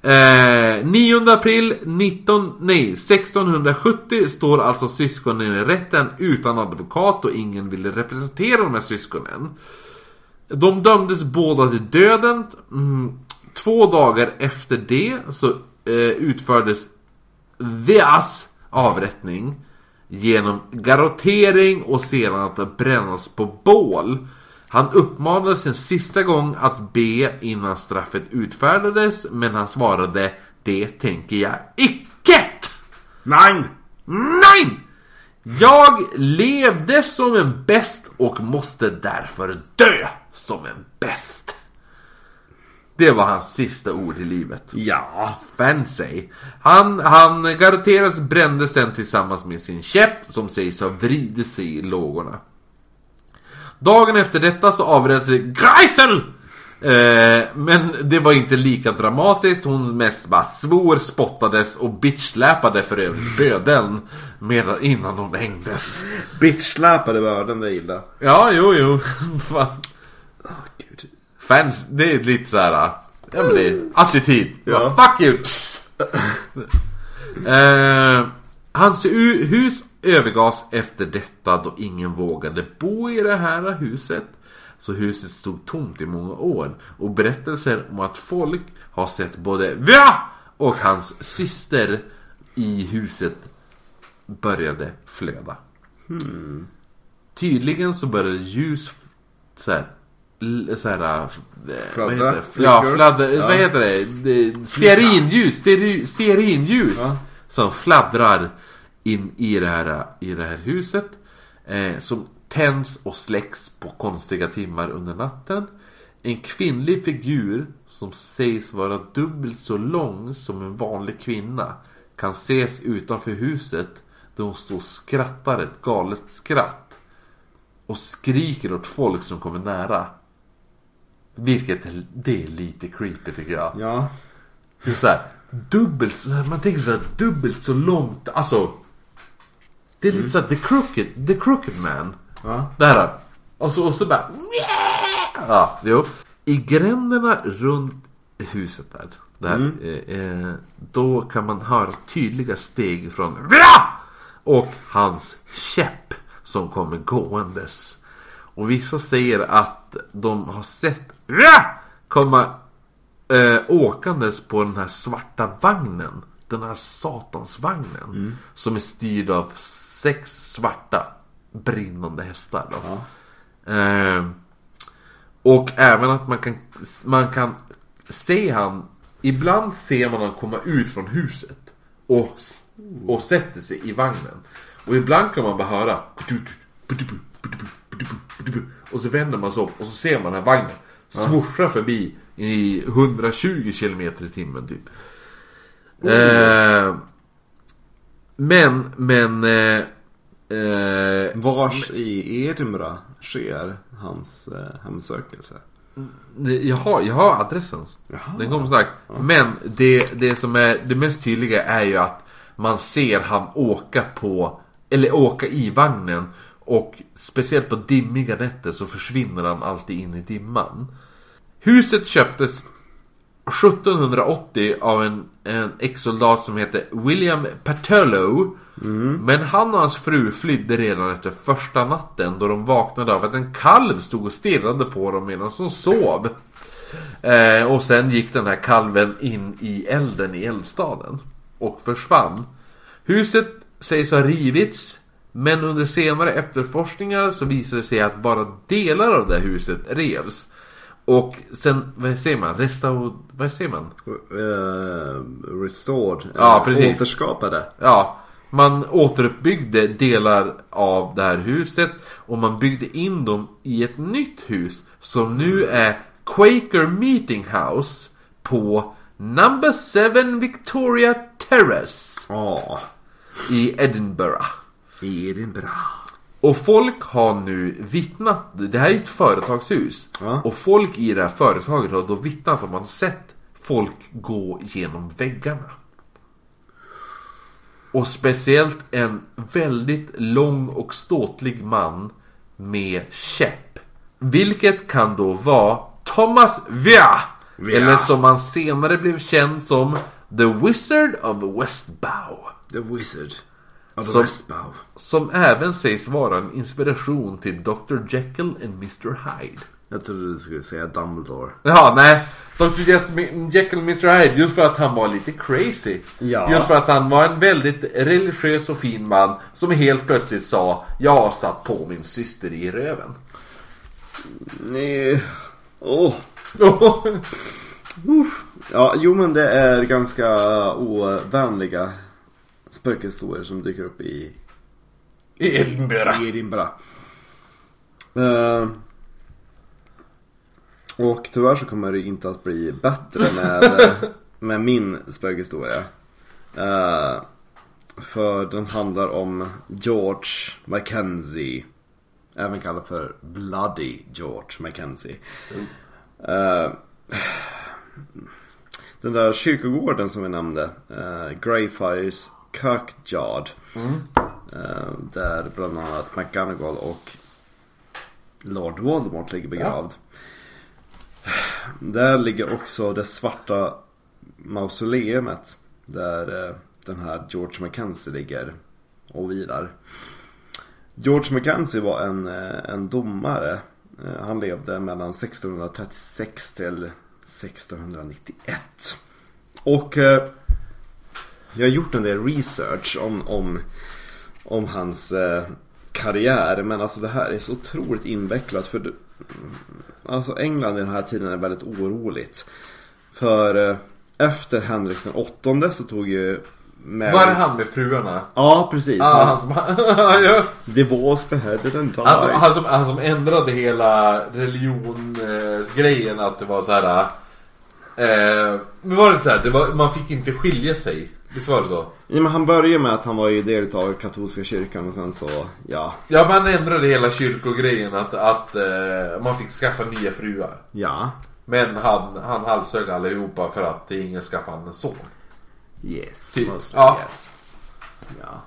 S1: Eh, 9 april 19, nej, 1670 står alltså syskonen i rätten utan advokat och ingen ville representera de här syskonen. De dömdes båda till döden. Mm, två dagar efter det så eh, utfördes Veas avrättning genom garrottering och sedan att brännas på bål. Han uppmanades en sista gång att be innan straffet utfärdades men han svarade Det tänker jag icke!
S2: Nej!
S1: Nej! Jag levde som en bäst och måste därför dö som en bäst. Det var hans sista ord i livet.
S2: Ja.
S1: Fancy. Han, han garanteras brände sen tillsammans med sin käpp som sägs ha vridit sig i lågorna. Dagen efter detta så avrättades Greisel! Eh, men det var inte lika dramatiskt. Hon mest bara svor, spottades och bitchsläpade för övrigt bödeln medan, innan hon hängdes.
S2: Bitchsläpade börden, det är illa.
S1: Ja, jo, jo. Fan. Fans, det är lite så här. Ja men det är attityd.
S2: Ja.
S1: Fuck you! eh, hans hu- hus övergavs efter detta då ingen vågade bo i det här huset. Så huset stod tomt i många år. Och berättelser om att folk har sett både Via och hans syster i huset började flöda. Tydligen så började ljus så här, så här, äh, vad heter det? Ja, fladder,
S2: Ja.
S1: vad heter det? stearinljus, stearinljus
S2: Ja.
S1: som fladdrar in i det här, i det här huset. Eh, som tänds och släcks på konstiga timmar under natten. En kvinnlig figur som sägs vara dubbelt så lång som en vanlig kvinna kan ses utanför huset där hon står och skrattar ett galet skratt. Och skriker åt folk som kommer nära. Vilket det är lite creepy tycker jag.
S2: Ja.
S1: Det är så här, dubbelt man tänker så här, dubbelt så långt, alltså. Det är lite så här, the crooked, the crooked man.
S2: Ja.
S1: Det här. Och så, och så bara... Ja, jo. I gränderna runt huset där. där eh, eh, då kan man höra tydliga steg från! Och hans käpp som kommer gåendes. Och vissa säger att de har sett! Komma eh, åkandes på den här svarta vagnen. Den här satansvagnen. Som är styrd av sex svarta brinnande hästar. Då. Eh, och även att man kan, man kan se han Ibland ser man han komma ut från huset och, och sätter sig i vagnen. Och ibland kan man bara höra och så vänder man sig upp och så ser man den här vagnen svorsa förbi i 120 km i timmen typ. Eh, men, men... Eh, eh,
S2: Vars i Edinburgh sker hans eh, hemsökelse?
S1: jag, har, jag har adressen.
S2: Jaha.
S1: Den kommer strax. Men det, det som är det mest tydliga är ju att man ser han åka på, eller åka i vagnen. Och speciellt på dimmiga nätter så försvinner han alltid in i dimman. Huset köptes 1780 av en, en ex-soldat som heter William Paterlo. Men han och hans fru flydde redan efter första natten då de vaknade av att en kalv stod och stirrade på dem medan de sov. Eh, och sen gick den här kalven in i elden i eldstaden. Och försvann. Huset sägs ha rivits. Men under senare efterforskningar så visade det sig att bara delar av det huset revs. Och sen, vad säger man? Restaur... Vad säger man?
S2: Eh, restored.
S1: Ja,
S2: eh,
S1: precis.
S2: Återskapade.
S1: Ja, man återuppbyggde delar av det här huset och man byggde in dem i ett nytt hus som nu är Quaker Meeting House på Number 7 Victoria Terrace
S2: Ja.
S1: i Edinburgh.
S2: Edinburgh.
S1: Och folk har nu vittnat, det här är ett företagshus.
S2: Ja.
S1: Och folk i det här företaget har då vittnat att man har sett folk gå genom väggarna. Och speciellt en väldigt lång och ståtlig man med käpp. Vilket kan då vara Thomas Via.
S2: Via.
S1: Eller som han senare blev känd som The Wizard of Westbow.
S2: The Wizard. Of
S1: Som-. Som även sägs vara en inspiration till Dr. Jekyll and Mr. Hyde.
S2: Jag trodde du skulle säga Dumbledore.
S1: Ja, nej. Dr. Je- Jekyll och Mr. Hyde just för att han var lite crazy.
S2: Ja.
S1: Just för att han var en väldigt religiös och fin man som helt plötsligt sa Jag har satt på min syster i röven.
S2: Nej. Åh. Uff. Ja, jo men det är ganska ovänliga spökhistorier som dyker upp i
S1: I Edinburgh.
S2: i Edinburgh. Eh, Och tyvärr så kommer det inte att bli bättre med, med min spökhistoria. Eh, för den handlar om George Mackenzie. Även kallad för Bloody George Mackenzie. Eh, den där kyrkogården som vi nämnde, uh, Greyfires Kirkyard. Eh, där bland annat McGonagall och Lord Voldemort ligger begravd. Där ligger också det svarta mausoleumet. Där eh, den här George Mackenzie ligger och vilar. George Mackenzie var en, eh, en domare. Eh, han levde mellan 1636 till 1691. Och eh, jag har gjort en del research om, om, om hans eh, karriär. Men alltså det här är så otroligt invecklat. För det, alltså England i den här tiden är väldigt oroligt. För eh, efter Henrik den åttonde så tog ju Mary...
S1: Var det han med fruarna?
S2: Ja precis.
S1: Ja,
S2: han,
S1: han som... ja.
S2: Divorce beheaded and died.
S1: Han som, han, som, han som ändrade hela religionsgrejen att det var så här. Eh, men var det så här, det var, man fick inte skilja sig? Visst var det så?
S2: Ja, men han började med att han var ju del av katolska kyrkan och sen så, ja.
S1: Ja, man ändrade hela kyrkogrejen att, att eh, man fick skaffa nya fruar.
S2: Ja.
S1: Men han, han halshögg allihopa för att ingen skaffade en son.
S2: Yes.
S1: Typ.
S2: mostly
S1: Ja.
S2: yes. Ja.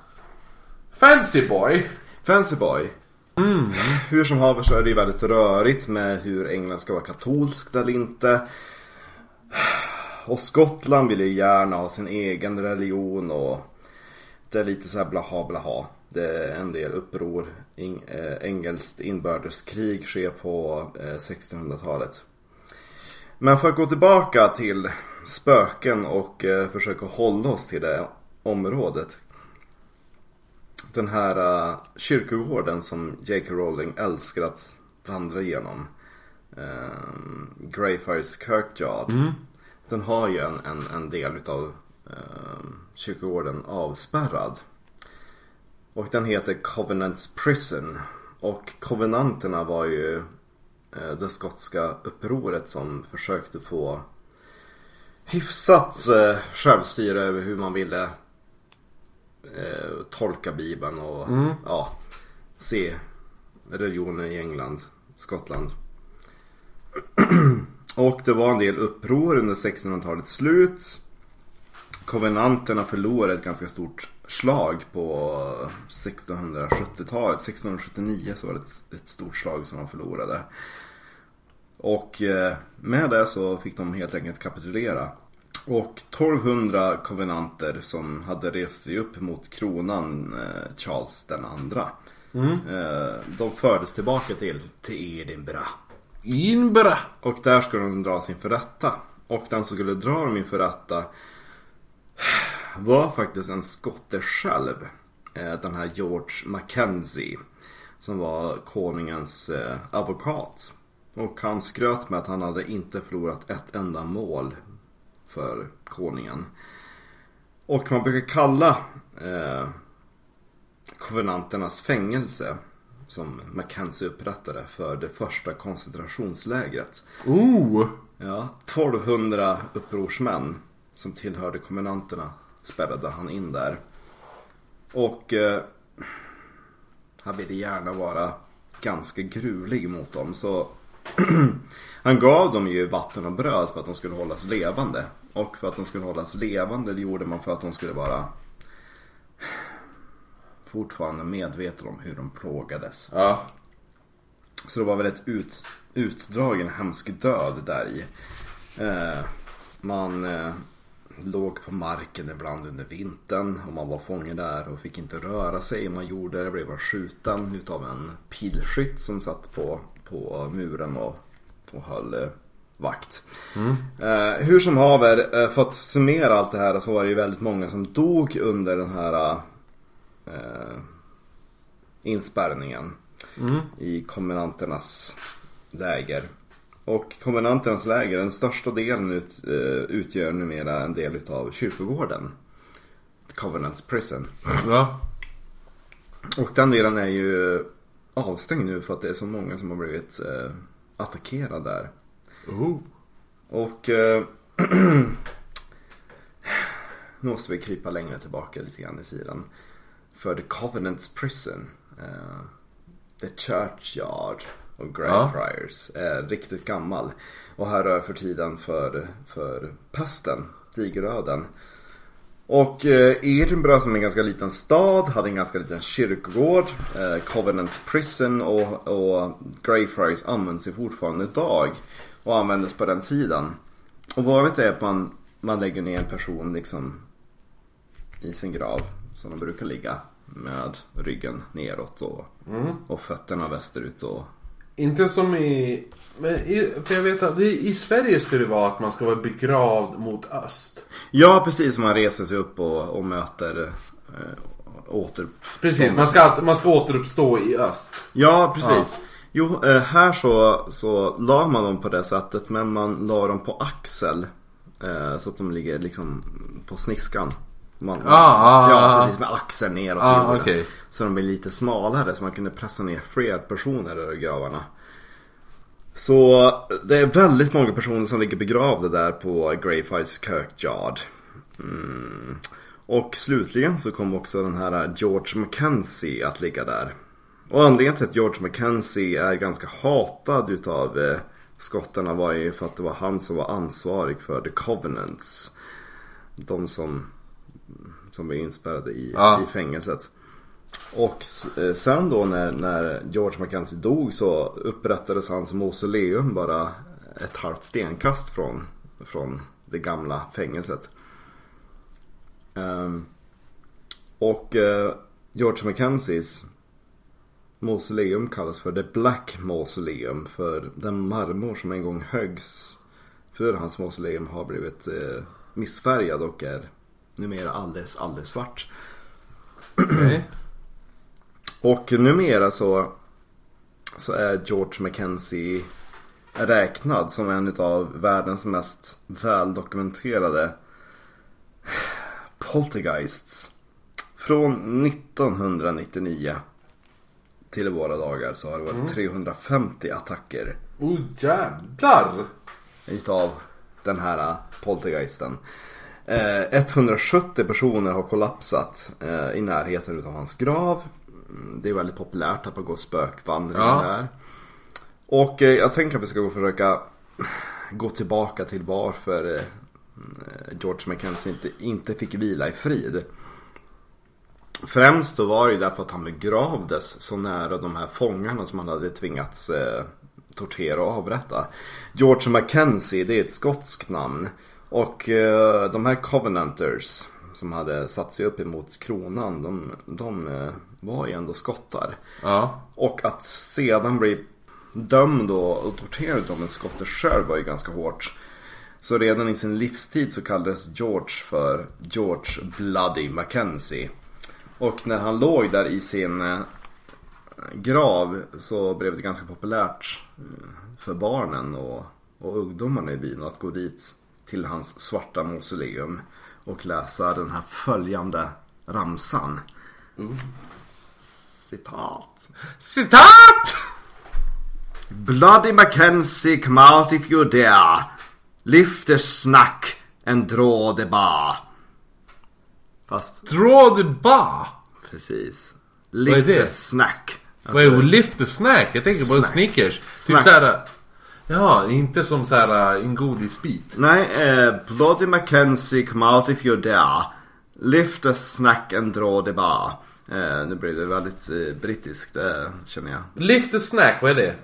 S1: Fancy boy.
S2: Fancy boy. Mm. Hur som haver så är det ju väldigt rörigt med hur England ska vara katolskt eller inte. Och Skottland vill ju gärna ha sin egen religion och det är lite så här blaha blaha. Det är en del uppror. In, eh, engelskt inbördeskrig sker på eh, 1600-talet. Men för att gå tillbaka till spöken och eh, försöka hålla oss till det området. Den här eh, kyrkogården som J.K. Rowling älskar att vandra igenom. Eh, uh, Greyfires Kirkyard. Mm. Den har ju en, en, en del utav uh, kyrkogården avspärrad. Och den heter Covenants Prison. Och Covenanterna var ju eh, det skotska upproret som försökte få hyfsat eh, självstyre över hur man ville eh, tolka bibeln och ja, se religionen i England, Skottland. och det var en del uppror under 1600-talets slut. Kovenanterna förlorade ett ganska stort slag på 1670-talet. 1679 så var det ett, ett stort slag som de förlorade. Och eh, med det så fick de helt enkelt kapitulera. Och 1200 kovenanter som hade rest sig upp mot kronan eh, Charles den andra. Eh, de fördes tillbaka till, till Edinburgh.
S1: Inbra.
S2: Och där skulle de dras inför rätta. Och den som skulle dra dem inför rätta var faktiskt en skotte själv. Eh, den här George Mackenzie. Som var konungens eh, advokat. Och han skröt med att han hade inte förlorat ett enda mål för konungen. Och man brukar kalla eh, kovenanternas fängelse som Mackenzie upprättade för det första koncentrationslägret.
S1: Ooh.
S2: Ja, 1200 upprorsmän som tillhörde kovenanterna spärrade han in där. Och eh, han ville gärna vara ganska gruvlig mot dem så han gav dem ju vatten och bröd för att de skulle hållas levande. Och för att de skulle hållas levande det gjorde man för att de skulle vara fortfarande medvetna om hur de plågades.
S1: Ja.
S2: Så det var väl ett ut, utdragen hemsk död där i. Eh, man eh, låg på marken ibland under vintern och man var fånge där och fick inte röra sig. Man gjorde det, blev bara skjuten utav en pilskytt som satt på, på muren och, och höll eh, vakt. Eh, hur som haver, eh, för att summera allt det här så var det ju väldigt många som dog under den här eh, inspärrningen i kombinanternas läger. Och kombinanternas läger, den största delen ut, eh, utgör numera en del utav kyrkogården. Covenants Prison.
S1: Ja.
S2: Och den delen är ju avstängd nu för att det är så många som har blivit eh, attackerade där.
S1: Oh.
S2: Och eh, nu måste vi krypa längre tillbaka lite grann i tiden. För The Covenants Prison, eh, The Churchyard och Greyfriars är riktigt gammal. Och här rör för tiden för, för pesten, digerdöden. Och eh, Edinburgh som är en ganska liten stad hade en ganska liten kyrkogård. Eh, Covenants Prison och, och Greyfriars används ju fortfarande idag. Och användes på den tiden. Och vanligt är att man, man lägger ner en person liksom i sin grav. Som de brukar ligga. Med ryggen neråt och, och fötterna västerut. Och,
S1: Inte som i... Men i, för jag vet att det, i Sverige ska det vara att man ska vara begravd mot öst.
S2: ja precis, man reser sig upp och, och möter eh, åter...
S1: Precis, man ska, man ska återuppstå i öst.
S2: Ja, precis. Jo, eh, här så, så la man dem på det sättet men man la dem på axel. Eh, så att de ligger liksom på sniskan. Man,
S1: Ah, ah,
S2: ja,
S1: ah.
S2: precis med axeln neråt
S1: Ah, okej.
S2: Så de blir lite smalare så man kunde pressa ner fler personer över gravarna. Så det är väldigt många personer som ligger begravda där på Greyfriars Kirkyard. Mm. Och slutligen så kom också den här George Mackenzie att ligga där. Och anledningen till att George Mackenzie är ganska hatad utav eh, skottarna var ju för att det var han som var ansvarig för The Covenants. De som, som var inspärrade i,
S1: Ja.
S2: i fängelset. Och eh, sen då när, när George Mackenzie dog så upprättades hans mausoleum bara ett halvt stenkast från, från det gamla fängelset. Ehm, och eh, George Mackenzies mausoleum kallas för The Black Mausoleum för den marmor som en gång höggs för hans mausoleum har blivit eh, missfärgad och är numera alldeles, alldeles svart.
S1: Okej.
S2: Och numera så, så är George Mackenzie räknad som en av världens mest väldokumenterade poltergeists. Från 1999 till våra dagar så har det varit 350 attacker
S1: Oh jävlar!
S2: utav den här poltergeisten. Eh, 170 personer har kollapsat eh, i närheten utav hans grav. Mm, Det är väldigt populärt att man går spökvandringar där. Och eh, jag tänker att vi ska gå försöka gå tillbaka till varför eh, George Mackenzie inte, inte fick vila i frid. Främst då var det ju därför att han begravdes så nära de här fångarna som han hade tvingats eh, tortera och avrätta. George Mackenzie, det är ett skotskt namn. Och eh, de här Covenanters som hade satt sig upp emot kronan, de, de eh, var ju ändå skottar.
S1: Ja.
S2: Och att sedan bli dömd och, torterad av en skotte själv var ju ganska hårt. Så redan i sin livstid så kallades George för George Bloody Mackenzie. Och när han låg där i sin eh, grav så blev det ganska populärt eh, för barnen och, och ungdomarna i byn att gå dit till hans svarta mausoleum och läsa den här följande ramsan. Citat.
S1: Citat!
S2: Bloody Mackenzie, come out if you dare. Lift the snack and draw the bar. Fast
S1: Draw the bar.
S2: precis.
S1: Vad är
S2: Lift
S1: det?
S2: the snack.
S1: Vad är lift the snack? Jag tänker på
S2: Snack.
S1: Snickers. Typ
S2: Snack.
S1: såhär... Ja, inte som såhär en godisbit.
S2: Nej, eh, Bloody Mackenzie, come out if you dare. Lift the snack and draw the bar. Eh, nu blir det väldigt eh, brittiskt, eh, känner jag.
S1: Lift the snack, vad är det?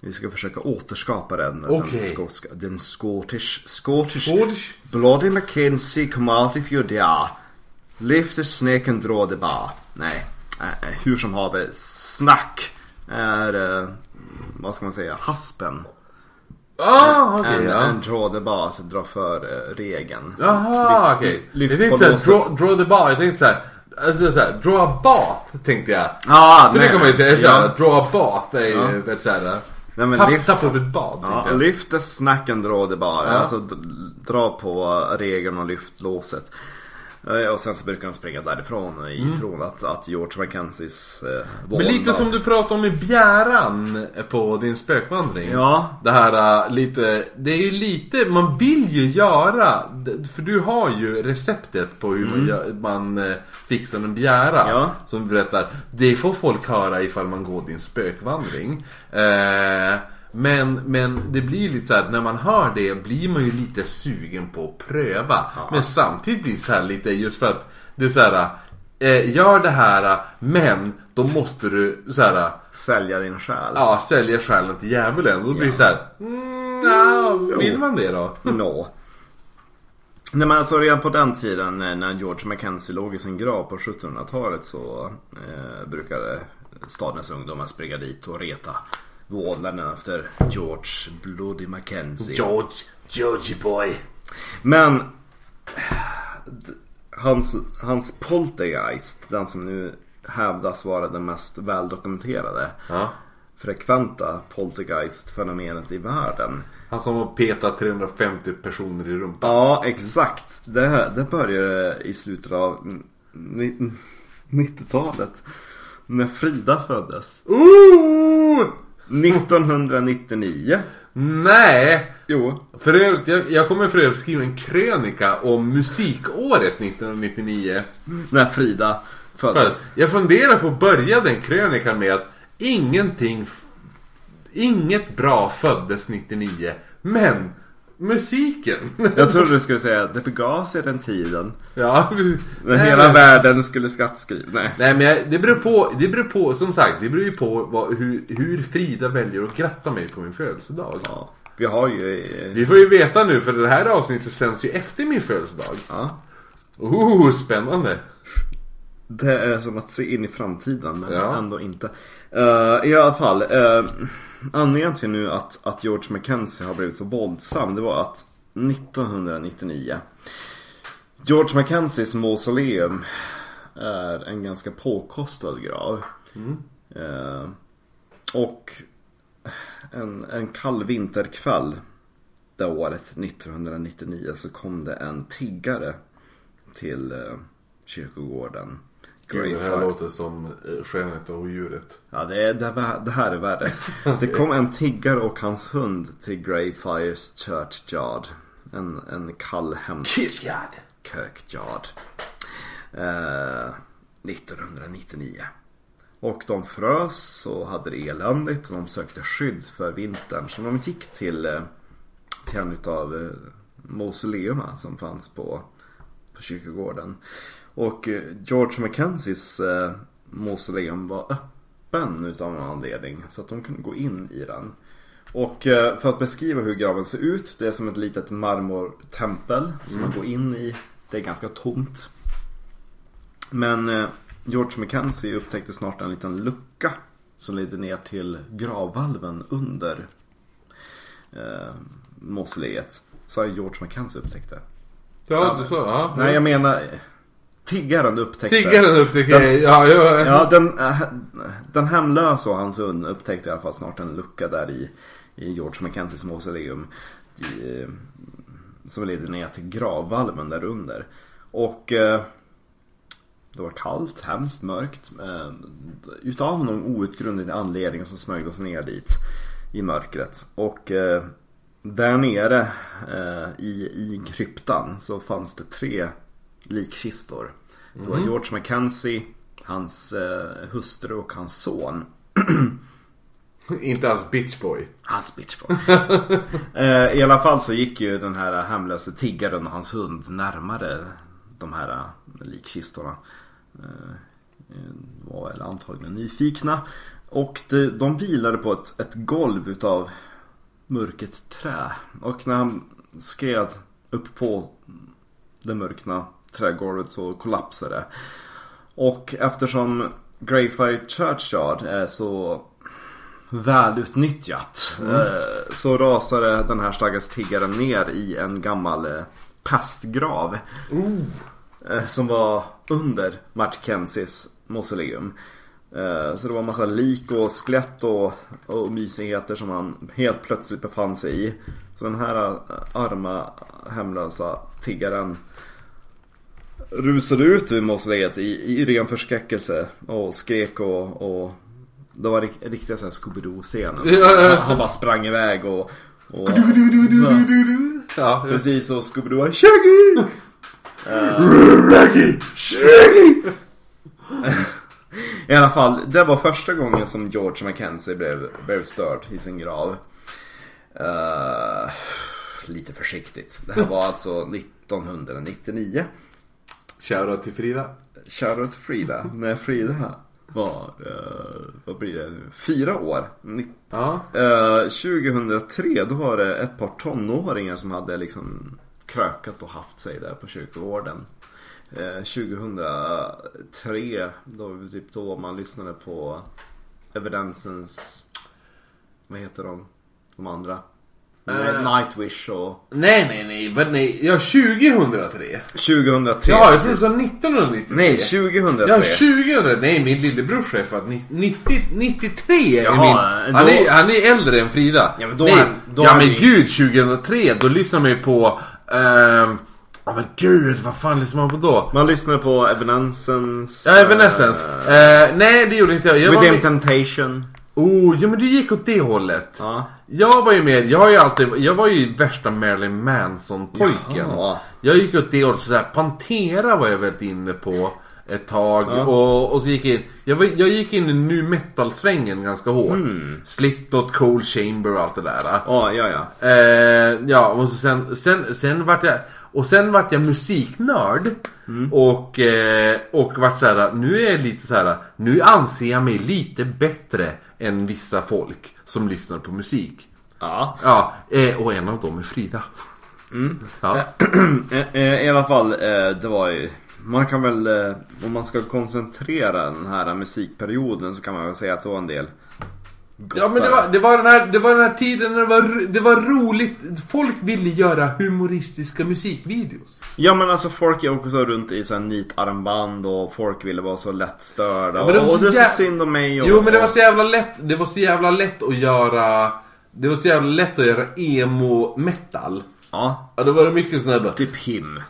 S2: Vi ska försöka återskapa den.
S1: Okej.
S2: Den, skotska, den Scottish, Scottish
S1: Scottish?
S2: Bloody Mackenzie, come out if you dare. Lift the snake and draw the bar. Nej, eh, hur som haver. Snack är, eh, vad ska man säga, haspen.
S1: Ah, okej.
S2: en,
S1: ja.
S2: en draw the bar, att dra för eh, regeln.
S1: Jaha,
S2: Lyft-
S1: okej.
S2: lyft
S1: Jag tänkte såhär, draw, draw the bar. Jag tänkte såhär, alltså såhär, draw a bath, tänkte jag.
S2: Ah,
S1: För
S2: nej,
S1: det kan man ju säga, såhär,
S2: Ja.
S1: draw a bath är ju
S2: Ja.
S1: väldigt såhär,
S2: Nej, men
S1: tapp, tappa upp ett bad,
S2: Ja,
S1: jag.
S2: lyft the snack and draw the bar.
S1: Ja.
S2: Alltså dra på regeln och lyft låset. Eh, Och sen så brukar de springa därifrån i tron att, att George Mackenzies eh,
S1: Men lite som du pratade om i Bjäran på din spökvandring.
S2: Ja.
S1: Det här äh, lite, det är ju lite, man vill ju göra, för du har ju receptet på hur man, gör, man eh, fixar en bjära.
S2: Mm. Ja.
S1: Som du berättar, det får folk höra ifall man går din spökvandring. Eh, men, men det blir lite så här, när man hör det blir man ju lite sugen på att pröva. Men samtidigt blir det så här lite just för att det är så här. Eh, gör det här men då måste du så här,
S2: Sälja din själ.
S1: ja, sälja själen till djävulen. Då blir det så här. Mm, ja, vill man det då?
S2: Nå. Nej men alltså redan på den tiden eh, när George Mackenzie låg i sin grav på 1700-talet så eh, brukade stadens ungdomar springa dit och reta vålnaden efter George Bloody Mackenzie.
S1: George, Georgie boy.
S2: Men hans, hans poltergeist, den som nu hävdas vara den mest väldokumenterade
S1: Ja.
S2: frekventa poltergeist-fenomenet i världen.
S1: Han som har petat 350 personer i rumpan.
S2: Ja, exakt. Det, det började i slutet av ni- 90-talet. När Frida föddes.
S1: Ooh!
S2: 1999.
S1: Nej!
S2: Jo.
S1: För övrigt, jag, jag kommer för övrigt skriva en krönika om musikåret 1999.
S2: När Frida föddes.
S1: Jag funderar på att börja den krönikan med att ingenting, inget bra föddes 99. Men musiken.
S2: Jag trodde du skulle säga att det begav sig den tiden.
S1: ja.
S2: När
S1: Nej,
S2: hela
S1: men-
S2: världen skulle skattskriva. Nej.
S1: Nej men jag, det beror på, det beror på, som sagt, det beror ju på vad, hur, hur Frida väljer att gratta mig på min födelsedag.
S2: Ja. Vi har ju... eh,
S1: Vi får ju veta nu för det här avsnittet sänds ju efter min födelsedag.
S2: Ja.
S1: Oh, spännande!
S2: Det är som att se in i framtiden men
S1: Ja.
S2: ändå inte. Eh, I alla fall. Uh, anledningen till nu att, att George Mackenzie har blivit så våldsam det var att 1999 George Mackenzies mausoleum är en ganska påkostad grav. Eh, och en, en kall vinterkväll det året 1999 så kom det en tiggare till eh, kyrkogården.
S1: Gud, det här låter som eh, Skönheten och djuret.
S2: Ja, det, är, det, är- det här är värre. Det kom en tiggare och hans hund till Greyfires Churchyard. En, en kall hemsk
S1: Kirkyard!
S2: Kirkyard. Eh, 1999. Och de frös och hade det eländigt och de sökte skydd för vintern. Så de gick till, eh, till en utav eh, mausoleuma som fanns på, på kyrkogården. Och eh, George Mackenzies eh, mausoleum var öppen utav någon anledning. Så att de kunde gå in i den. Och eh, för att beskriva hur graven ser ut. Det är som ett litet marmortempel som man går in i. Det är ganska tomt. Men eh, George Mackenzie upptäckte snart en liten lucka som leder ner till gravvalven under eh, mausoleet. Jag George Mackenzie upptäckte?
S1: Ja, du sa, ja.
S2: Nej, jag menar tiggaren upptäckte.
S1: Tiggaren upptäckte jag. Ja, ja,
S2: Ja, den, äh, den hemlösa och hans hund upptäckte i alla fall snart en lucka där i, i George Mackenzies mausoleum. I, som leder ner till gravvalven där under. Och eh, det var kallt, hemskt mörkt. Eh, utav någon outgrundlig anledning så smög sig ner dit i mörkret. Och eh, där nere i, i kryptan så fanns det tre likkistor. Det var George Mackenzie, hans eh, hustru och hans son.
S1: Inte alls bitchboy.
S2: Hans bitchboy. eh, I alla fall så gick ju den här hemlöse tiggaren och hans hund närmare de här eh, likkistorna. Eh, var väl antagligen nyfikna. Och de, de vilade på ett, ett golv utav mörket trä. Och när han skred upp på det mörkna trägolvet så kollapsade det. Och eftersom Greyfire Churchyard är så välutnyttjat eh, så rasade den här stackars tiggaren ner i en gammal eh, pestgrav. Eh, Som var under Mackenzies mausoleum. Så det var en massa lik och skelett och, och mysigheter som han helt plötsligt befann sig i. Så den här arma hemlösa tiggaren rusade ut ur mausoleet i, i ren förskräckelse och skrek och, och det var rikt, riktiga såhär Scooby-Doo-scenen.
S1: Ja.
S2: Han, bara sprang iväg och... och
S1: Ja,
S2: precis och Scooby-Doo var Shaggy!
S1: Raggy! Shaggy!
S2: I alla fall, det var första gången som George Mackenzie blev, blev störd i sin grav. Eh, lite försiktigt. Det här var alltså 1999.
S1: Shoutout till Frida.
S2: Shoutout till Frida. När Frida var, eh, vad blir det nu, fyra år.
S1: Ja.
S2: eh, 2003 då var det ett par tonåringar som hade liksom krökat och haft sig där på kyrkogården. Eh, 2003 då typ då man lyssnade på Evidensens Vad heter de? De andra?
S1: Eh.
S2: Nightwish och
S1: Nej, nej, nej. Vad, nej. Ja, 2003.
S2: 2003
S1: Ja, jag tror du sa 1993.
S2: Nej, 2003
S1: Ja, 2000. Nej, min lillebror är född 90, 93 är
S2: Jaha,
S1: min.
S2: då-
S1: Han är, han är äldre än Frida.
S2: Ja, men då
S1: nej,
S2: är- då
S1: ja men
S2: vi-
S1: gud, 2003. Då lyssnar man ju på... ehm, Ja men gud, vad fan lyssnar man på då?
S2: Man lyssnade på Evanescence
S1: Ja, Evanescence. Eh, nej, det gjorde inte jag. jag
S2: Within
S1: med...
S2: Temptation
S1: Oh, ja men du gick åt det hållet.
S2: Ja
S1: Jag var ju med, jag har ju alltid, jag var ju värsta Marilyn Manson-pojken.
S2: Jaha.
S1: Jag gick åt det hållet, så här, Pantera var jag väldigt inne på ett tag.
S2: Ja.
S1: Och, och så gick jag in, jag, var, jag gick in i nu metal-svängen ganska hårt.
S2: Mm.
S1: Slipknot, Cold Chamber och allt det där.
S2: Ja, ja, ja
S1: Eh, ja, och så sen, sen, sen vart jag och sen vart jag musiknörd och, eh, och vart så här, nu är jag lite så här, nu anser jag mig lite bättre än vissa folk som lyssnar på musik.
S2: Ja
S1: Ja, eh, och en av dem är Frida. Ja.
S2: Eh, I alla fall, det var ju Man kan väl, om man ska koncentrera den här musikperioden så kan man väl säga att det var en del
S1: Ja men det var, det, var den här, det var den här tiden när det var, det var roligt. Folk ville göra humoristiska musikvideos.
S2: Ja men alltså folk gick också runt i sån nitarmband och folk ville vara så lättstörda.
S1: Ja, men det var
S2: och
S1: så
S2: det är så synd om mig och,
S1: Jo men det var så jävla lätt, det var så jävla lätt att göra Det var så jävla lätt att göra emo metal
S2: Ja,
S1: Ja då var det mycket sån här
S2: typ him.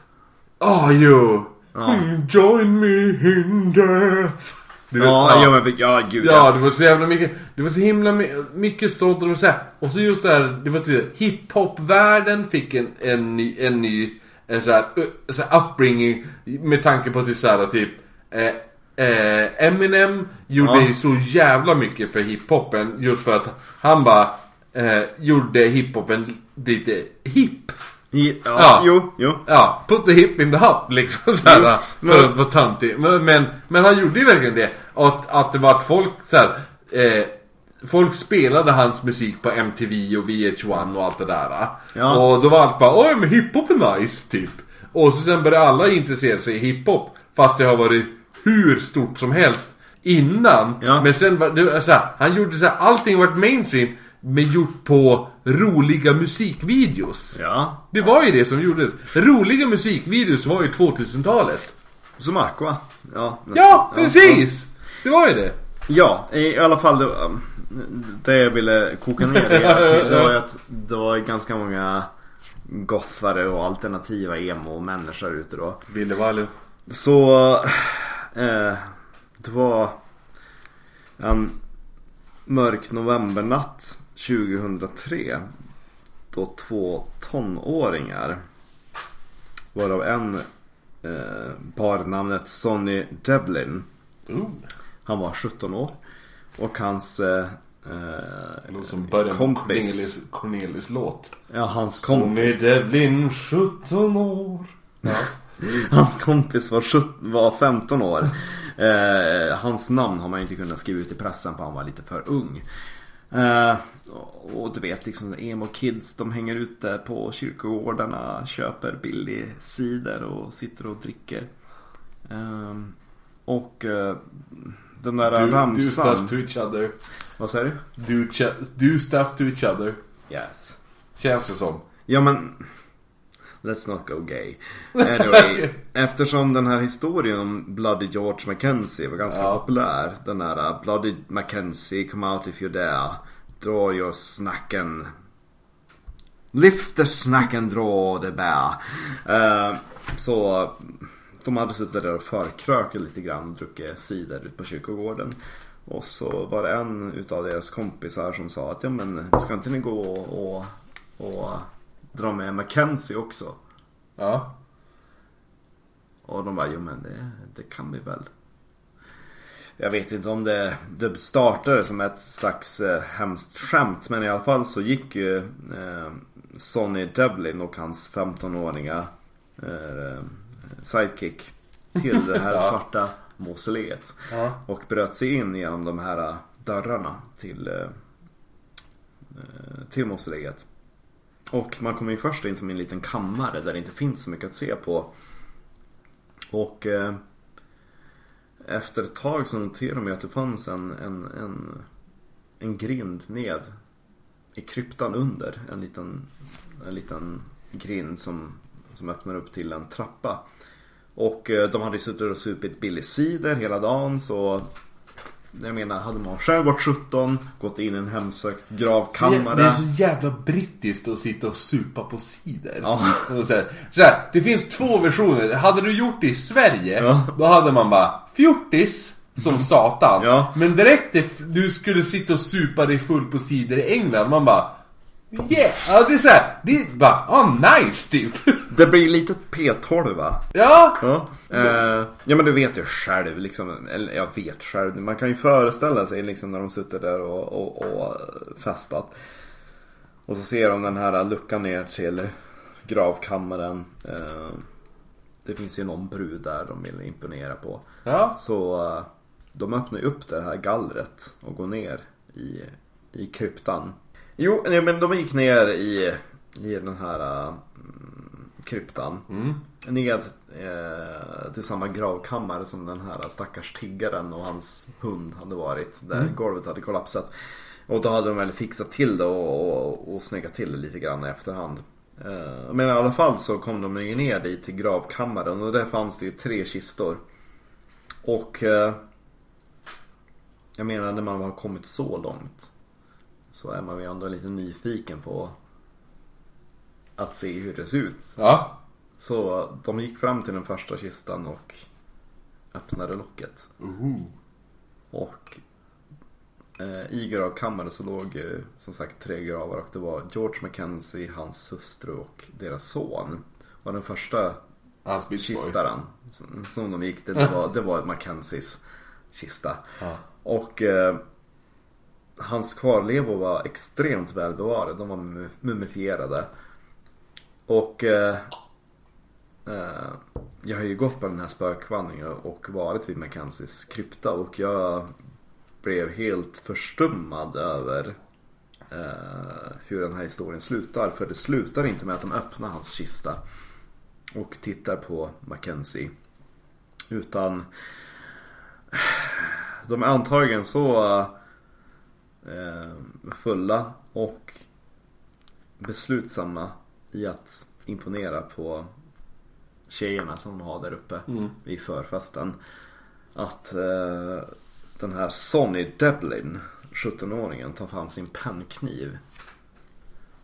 S1: Ah jo!
S2: Ja.
S1: Join me in death vet,
S2: Ja, ja, men ja gud
S1: Ja, det var så jävla mycket Det var så himla my- mycket sånt och, så här, och så just det här, det var typ hiphop-världen fick en, en ny, en ny en så här, så här upbringing med tanke på att det är så här, typ eh, eh, Eminem gjorde
S2: Ja.
S1: så jävla mycket för hiphopen just för att han bara eh, gjorde hiphopen lite hipp.
S2: Ja,
S1: Ja.
S2: jo, jo.
S1: Ja, put the hip in the hop liksom såhär,
S2: Jo,
S1: För att vara töntig. Men, men, men han gjorde ju verkligen det. Att, att det var att folk såhär, eh, Folk spelade hans musik på MTV och VH1 och allt det där.
S2: Ja.
S1: Och då var allt bara Oj men hiphop är nice typ. Och så sen började alla intressera sig i hiphop. Fast det har varit hur stort som helst innan.
S2: Ja.
S1: Men sen var det så här, han gjorde så här, allting vart mainstream. Men gjort på roliga musikvideos.
S2: Ja.
S1: Det var ju det som gjordes. Roliga musikvideos var ju 2000-talet.
S2: Som Aqua. Ja,
S1: Ja, precis! Det var ju det.
S2: Ja, i alla fall det, um, det jag ville koka ner det det var ju att det var ganska många gothare och alternativa emo-människor ute då.
S1: Ville Vallo.
S2: Så eh, det var en mörk novembernatt 2003 då två tonåringar varav en eh, bar namnet Sonny Devlin
S1: Oh,
S2: han var 17 år. Och hans eh,
S1: låter som början på
S2: kompis.
S1: Cornelis, Cornelis låt.
S2: Ja, hans, kom,
S1: Sonny Devlin, 17 år. Ja.
S2: hans kompis var, 17, var 15 år. Eh, hans namn har man inte kunnat skriva ut i pressen för han var lite för ung. Eh, och du vet liksom emo kids de hänger ute på kyrkogårdarna, köper billig cider och sitter och dricker. Eh, och eh, den där
S1: Do, do
S2: ramsan.
S1: stuff to each other.
S2: Vad säger du?
S1: Do, do stuff to each other.
S2: Yes.
S1: Känns det som.
S2: Ja men Let's not go gay. Anyway, eftersom den här historien om Bloody George Mackenzie var ganska
S1: Ja.
S2: populär. Den här uh, Bloody Mackenzie, come out if you're there. Draw your snacken. Lift the snack and draw the bear. Eh, så de hade suttit där och förkrökat lite grann och druckit cider ute på kyrkogården. Och så var det en utav deras kompisar som sa att ja men ska inte ni gå och, och, och dra med Mackenzie också?
S1: Ja.
S2: Och de bara, jo men det, det kan vi väl. Jag vet inte om det, det startade som ett slags eh, hemskt skämt men i alla fall så gick ju eh, Sonny Devlin och hans 15-åriga eh, sidekick till det här
S1: Ja.
S2: svarta mausoleet.
S1: Ja.
S2: Och bröt sig in genom de här dörrarna till, eh, eh, till mausoleet. Och man kommer ju först in som i en liten kammare där det inte finns så mycket att se på. Och eh, efter ett tag så noterade de ju att det fanns en, en, en, en grind ned i kryptan under. En liten, en liten grind som, som öppnar upp till en trappa. Och eh, de hade ju suttit och supit billig cider hela dagen så jag menar, hade man själv varit 17, gått in i en hemsökt gravkammare.
S1: Det är så jävla brittiskt att sitta och supa på cider.
S2: Ja.
S1: Och så här, så här, det finns två versioner. Hade du gjort det i Sverige,
S2: Ja.
S1: då hade man bara fjortis som satan.
S2: Ja.
S1: Men direkt du skulle sitta och supa dig full på cider i England, man bara Yeah! Ja, det är såhär, det är bara, ah nice typ.
S2: Det blir lite P12 va?
S1: ja!
S2: Ja. Eh, ja men du vet ju själv liksom, eller jag vet själv. Man kan ju föreställa sig liksom när de sitter där och, och, och festat. Och så ser de den här luckan ner till gravkammaren. Eh, det finns ju någon brud där de vill imponera på.
S1: Ja.
S2: Så eh, de öppnar ju upp det här gallret och går ner i, i kryptan. Jo, nej, men de gick ner i, i den här uh, kryptan. Ned eh, till samma gravkammare som den här stackars tiggaren och hans hund hade varit. Där golvet hade kollapsat. Och då hade de väl fixat till det och, och, och snyggat till det lite grann i efterhand. Eh, men i alla fall så kom de ner dit till gravkammaren och där fanns det ju tre kistor. Och eh, jag menar när man har kommit så långt så är man ju ändå lite nyfiken på att se hur det ser ut.
S1: Ja.
S2: Så de gick fram till den första kistan och öppnade locket. Och eh, i gravkammaren så låg ju som sagt tre gravar och det var George Mackenzie, hans hustru och deras son. Och den första kistan som- de gick till, det var, det var Mackenzies kista.
S1: Ja.
S2: Och eh, hans kvarlevor var extremt välbevarade. De var mumifierade. Och eh, eh, jag har ju gått på den här spökvandringen och varit vid Mackenzies krypta och jag blev helt förstummad över eh, hur den här historien slutar. För det slutar inte med att de öppnar hans kista och tittar på Mackenzie. Utan de är antagligen så eh, fulla och beslutsamma i att imponera på tjejerna som de har där uppe vid förfesten. Att eh, den här Sonny Devlin, 17-åringen, tar fram sin pennkniv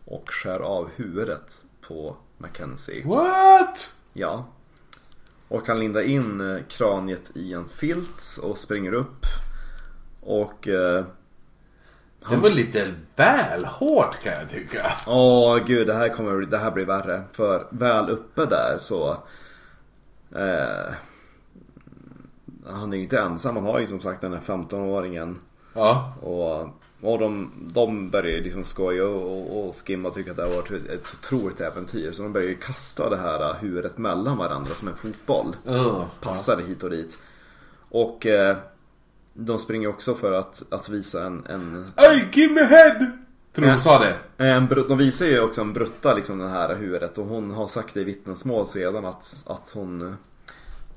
S2: och skär av huvudet på Mackenzie.
S1: What?
S2: Ja. Och han lindar in eh, kraniet i en filt och springer upp. Och... eh,
S1: Det var lite väl hårt kan jag tycka.
S2: Åh gud, det här, kommer, det här blir värre. För väl uppe där så... Eh, han är ju inte ensam. Han har ju som sagt den här 15-åringen.
S1: Ja.
S2: Och, och de, de börjar ju liksom skoja och, och, och skimma och tycka att det har varit ett otroligt äventyr. Så de börjar ju kasta det här eh, huvudet mellan varandra som en fotboll.
S1: Uh,
S2: Passar hit och dit. Och eh, de springer också för att, att visa en, en,
S1: Hey, give me head! Tror de sa det.
S2: en De visar ju också en brutta liksom det här huvudet och hon har sagt det i vittnesmål sedan att, att hon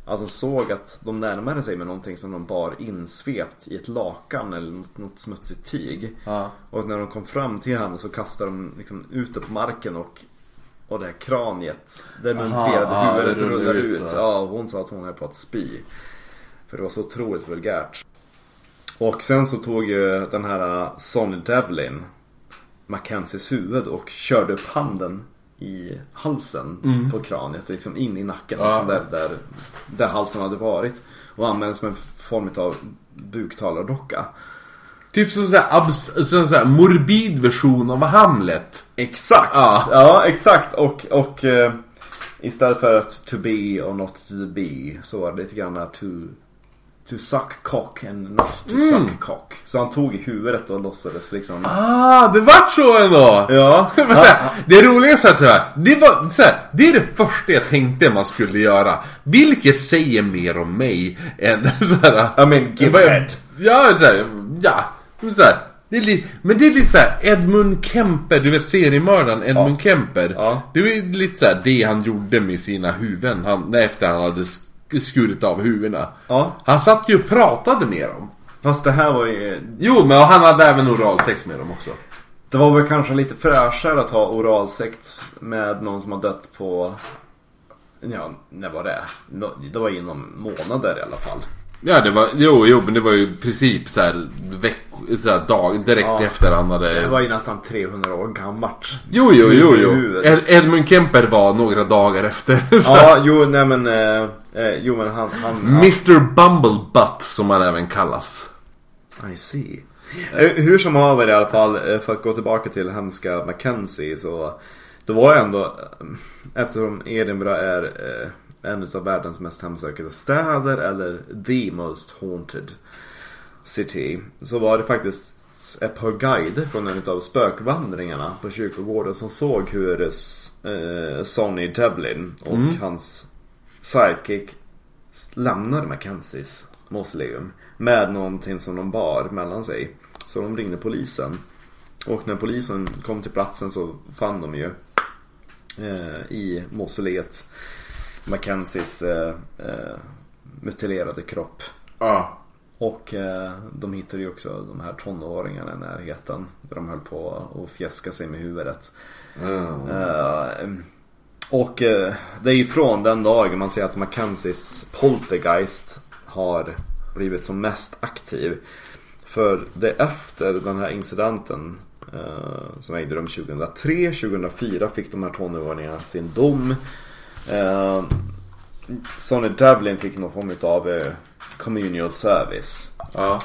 S2: att hon såg att de närmade sig med någonting som de bar insvept i ett lakan eller något, något smutsigt tyg.
S1: Ja.
S2: Och när de kom fram till henne så kastade de liksom ut det på marken och och det här kraniet, det mumifierade
S1: Aha,
S2: huvudet
S1: det rullar ut,
S2: ut. Ja, hon sa att hon höll på att spy. För det var så otroligt vulgärt. Och sen så tog ju den här uh, Sonny Devlin Mackenzies huvud och körde upp handen i halsen
S1: Mm.
S2: på kraniet. Liksom in i nacken.
S1: Ja.
S2: Liksom där, där, där halsen hade varit. Och användes som en form av buktalardocka.
S1: Typ som sån abs- sån här morbid version av Hamlet.
S2: Exakt!
S1: Ja.
S2: Ja, exakt. Och, och eh, istället för att to be or not to be så var det lite grann to, to suck cock and not to suck cock. Så han tog i huvudet och låtsades liksom...
S1: Ah, det vart så ändå!
S2: Ja.
S1: Men så här, det roliga är att så här, det, var, så här, det är det första jag tänkte man skulle göra. Vilket säger mer om mig än så här,
S2: I mean, give head.
S1: Ja, så här, ja. Men Så här, det är li, men det är lite så här Edmund Kemper, du vet seriemördaren Edmund Kemper.
S2: Ja.
S1: Det ju lite så här det han gjorde med sina huvuden han, efter han hade skurit av huvudena.
S2: Ja.
S1: Han satt ju och pratade med dem.
S2: Fast det här var ju...
S1: Jo, men han hade även oralsex med dem också.
S2: Det var väl kanske lite fräschare att ha oralsex med någon som har dött på... Ja, när var det? Det var inom månader i alla fall.
S1: Ja, det var, jo, jo, men det var ju i princip så här, veck, så här dag, direkt
S2: Ja.
S1: efter han hade...
S2: Det var ju nästan 300 år gammalt.
S1: Jo, jo, jo, jo. Ed, Edmund Kemper var några dagar efter. Så
S2: Ja, jo, nej men... Eh, eh, jo men han... han, han
S1: Mr Bumblebutt som han även kallas.
S2: I see. Eh, Hur som haver i alla fall, eh, för att gå tillbaka till hemska Mackenzie så Det var ändå, eh, eftersom Edinburgh är eh, en av världens mest hemsökta städer eller the most haunted city. Så var det faktiskt ett par guider från en av spökvandringarna på kyrkogården som såg hur eh, Sonny Devlin och hans sidekick lämnade Mackenzies mausoleum med någonting som de bar mellan sig. Så de ringde polisen. Och när polisen kom till platsen så fann de ju eh, i mausoleet Mackenzies eh, eh, mutilerade kropp.
S1: Ja.
S2: Och eh, de hittade ju också de här tonåringarna i närheten. Där de höll på att fjäska sig med huvudet. Eh, och eh, det är ju från den dagen man ser att Mackenzies poltergeist har blivit som mest aktiv. För det är efter den här incidenten eh, som ägde rum 2003, 2004 fick de här tonåringarna sin dom. Eh, Sonny Devlin fick någon form av eh, communal service.
S1: Ja.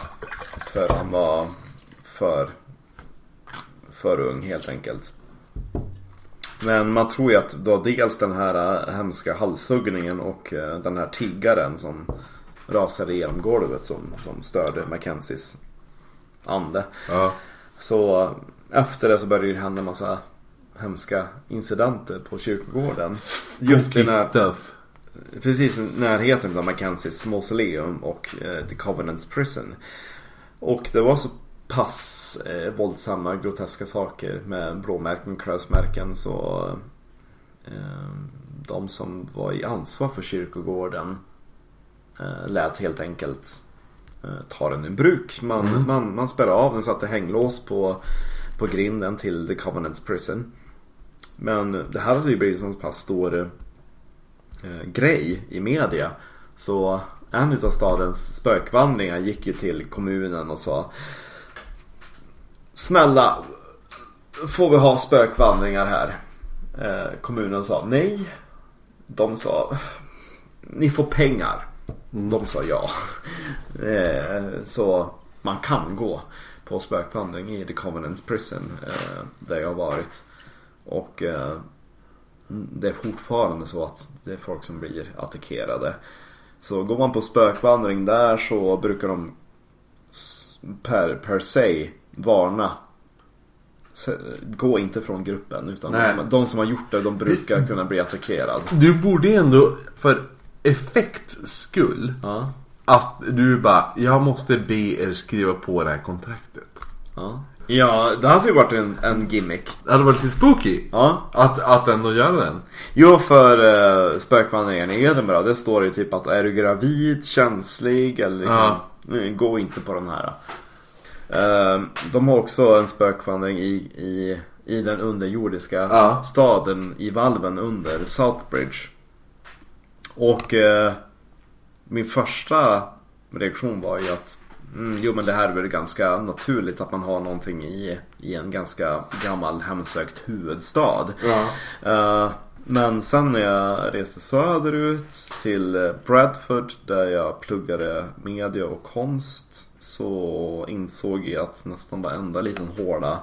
S2: För han var för, för ung helt enkelt. Men man tror ju att då dels den här äh, hemska halshuggningen och äh, den här tiggaren som rasade genom golvet som, som störde Mackenzies ande.
S1: Ja.
S2: Så äh, efter det så började det hända en massa hemska incidenter på kyrkogården. Just i när, precis i närheten av Mackenzies mausoleum och eh, The Covenants Prison. Och det var så pass eh, våldsamma, groteska saker med blåmärken klösmärken så eh, de som var i ansvar för kyrkogården eh, lät helt enkelt eh, ta den i bruk. Man, man, man spärrade av den, satte hänglås på, på grinden till The Covenants Prison. Men det här hade ju blivit en så pass stor eh, grej i media. Så en utav stadens spökvandringar gick ju till kommunen och sa Snälla, får vi ha spökvandringar här? Eh, kommunen sa nej. De sa ni får pengar. De sa ja. Eh, så man kan gå på spökvandring i The Covenant Prison eh, där jag har varit. Och eh, det är fortfarande så att det är folk som blir attackerade. Så går man på spökvandring där så brukar de per, per se varna. Gå inte från gruppen utan de som, de som har gjort det de brukar kunna bli attackerad.
S1: Du borde ändå, för effekts skull,
S2: Ja,
S1: att du bara, jag måste be er skriva på det här kontraktet.
S2: ja. Ja det hade ju varit en, en gimmick.
S1: Det hade varit lite spooky.
S2: Ja.
S1: Att, att ändå göra den.
S2: Jo, för uh, spökvandringen i Edinburgh, det står ju typ att är du gravid, känslig eller liksom,
S1: Ja.
S2: gå inte på den här. Eh, de har också en spökvandring i, i, i den underjordiska
S1: Ja.
S2: staden i valven under Southbridge. Och eh, min första reaktion var ju att Mm, jo men det här är väl ganska naturligt att man har någonting i, i en ganska gammal hemsökt huvudstad.
S1: Ja.
S2: Eh, men sen när jag reste söderut till Bradford där jag pluggade media och konst så insåg jag att nästan varenda liten håla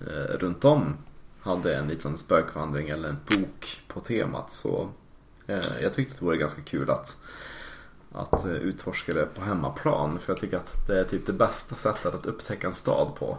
S2: eh, runt om hade en liten spökvandring eller en bok på temat. Så eh, jag tyckte att det vore ganska kul att, att eh, utforska det på hemmaplan. För jag tycker att det är typ det bästa sättet att upptäcka en stad på.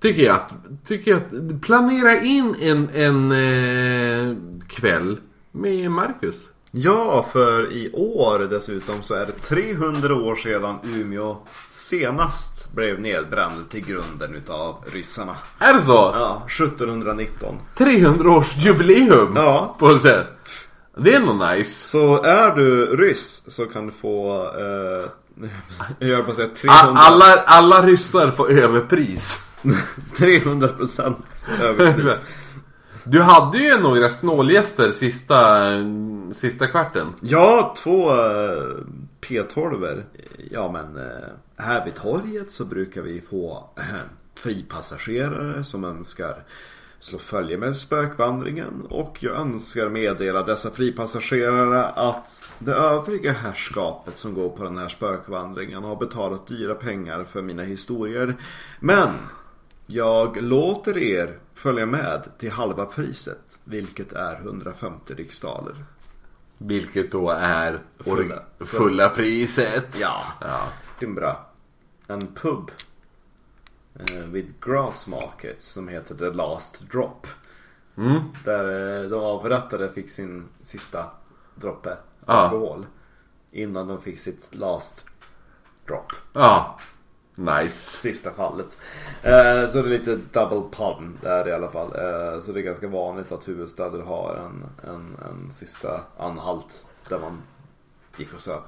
S1: Tycker jag att, tycker jag att planera in en, en eh, kväll med Marcus.
S2: Ja, för i år dessutom så är det 300 år sedan Umeå senast blev nedbränd till grunden utav ryssarna.
S1: Är det så?
S2: Ja, 1719.
S1: 300 års jubileum
S2: Ja.
S1: på sätt. Det är nog nice.
S2: Så är du ryss så kan du få, eh, jag höll på att säga
S1: A-
S2: 300,
S1: Alla, alla ryssar får överpris.
S2: 300 procent överpris.
S1: Du hade ju några snålgäster sista, sista kvarten.
S2: Ja, två eh, P12 Ja men eh, här vid torget så brukar vi få eh, fripassagerare som önskar slå följe med spökvandringen och jag önskar meddela dessa fripassagerare att det övriga herrskapet som går på den här spökvandringen har betalat dyra pengar för mina historier. Men jag låter er följa med till halva priset, vilket är 150 riksdaler.
S1: Vilket då är
S2: Fulla.
S1: fulla, priset.
S2: Ja.
S1: Ja.
S2: Edinburgh. En pub. Eh, vid Grassmarket som heter The Last Drop.
S1: Mm.
S2: Där eh, de avrättade fick sin sista droppe alkohol. Innan de fick sitt last drop.
S1: ja. Nice.
S2: Sista fallet. Eh, så det är lite double pun där i alla fall. Eh, så det är ganska vanligt att huvudstäder har en, en, en sista anhalt. Där man gick och söp.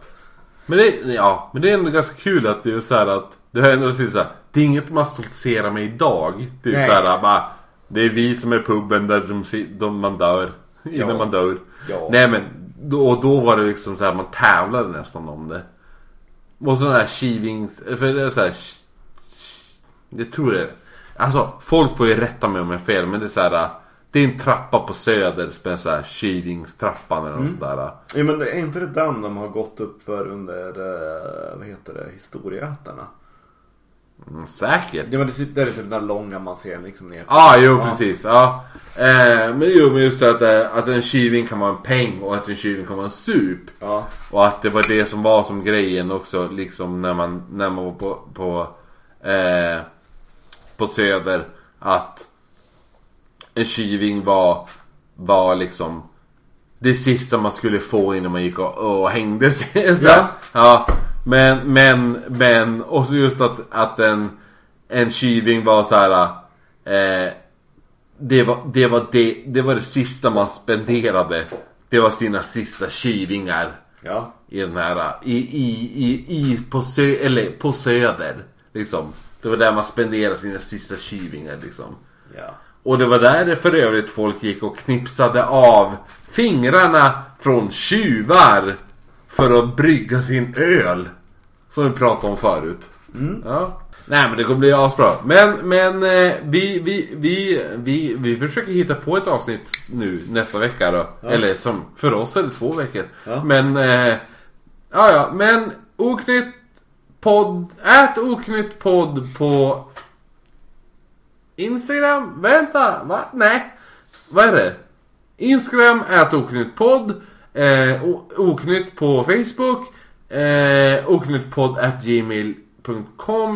S1: Men det, ja, men det är ändå ganska kul att det är så här att det har ändå så här, Det är inget man stoltserar med idag. Det är
S2: Nej.
S1: så här bara. Det är vi som är puben där de, de man dör. Innan
S2: Ja.
S1: man dör.
S2: Ja.
S1: Nej men. Då, och då var det liksom så här man tävlade nästan om det. Och sådana här kivings. För det är så här. Jag tror det. Alltså folk får ju rätta mig om jag har fel. Men det är så här. Det är en trappa på söder som är så här Kivingstrappan eller något sådär.
S2: Ja men är inte det den de har gått upp för under, eh, vad heter det, historieätarna?
S1: Mm, säkert.
S2: Ja men det typ, det är typ den där långa man ser liksom ner.
S1: Ja, jo precis. Ja. Eh, men jo, men just det att, eh, att en tjuving kan vara en peng och att en tjuving kan vara en sup.
S2: Ja.
S1: Och att det var det som var som grejen också liksom när man, när man var på, på, eh, på Söder. Att en tjuving var, var liksom det sista man skulle få innan man gick och, och hängde sig.
S2: Ja.
S1: ja. Men, men, men, och så just att, att en, en tjuving var så här. Eh, det var, det var det, det var det sista man spenderade. Det var sina sista tjuvingar
S2: Ja.
S1: i den här, i, i, i, i på, sö, eller på söder. Liksom. Det var där man spenderade sina sista tjuvingar liksom.
S2: Ja.
S1: Och det var där det för övrigt folk gick och knipsade av fingrarna från tjuvar för att brygga sin öl. Som vi pratade om förut. Ja. Nej men det kommer bli asbra. Men, men eh, vi, vi, vi, vi, vi försöker hitta på ett avsnitt nu nästa vecka då. Eller som för oss är det två veckor.
S2: Ja.
S1: Men, eh, ja ja. Men oknytt podd, ät oknytt podd på Instagram? Vänta, va? Nej. Vad är det? Instagram, ät oknytt podd. Eh, oknytt på Facebook. Eh, oknyttpodd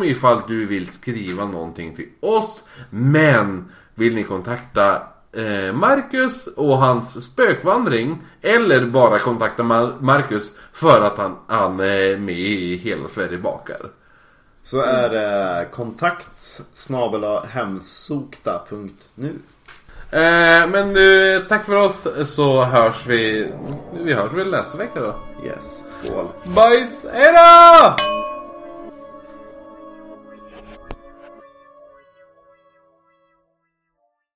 S1: ifall du vill skriva någonting till oss. Men vill ni kontakta eh, Marcus och hans spökvandring eller bara kontakta Mar- Marcus för att han, han är med i Hela Sverige bakar.
S2: Så är det kontakt snabel hemsokta.nu.
S1: Eh, men nu, tack för oss så hörs vi. Vi hörs väl nästa vecka då.
S2: Yes, skål.
S1: Bajs, hejdå!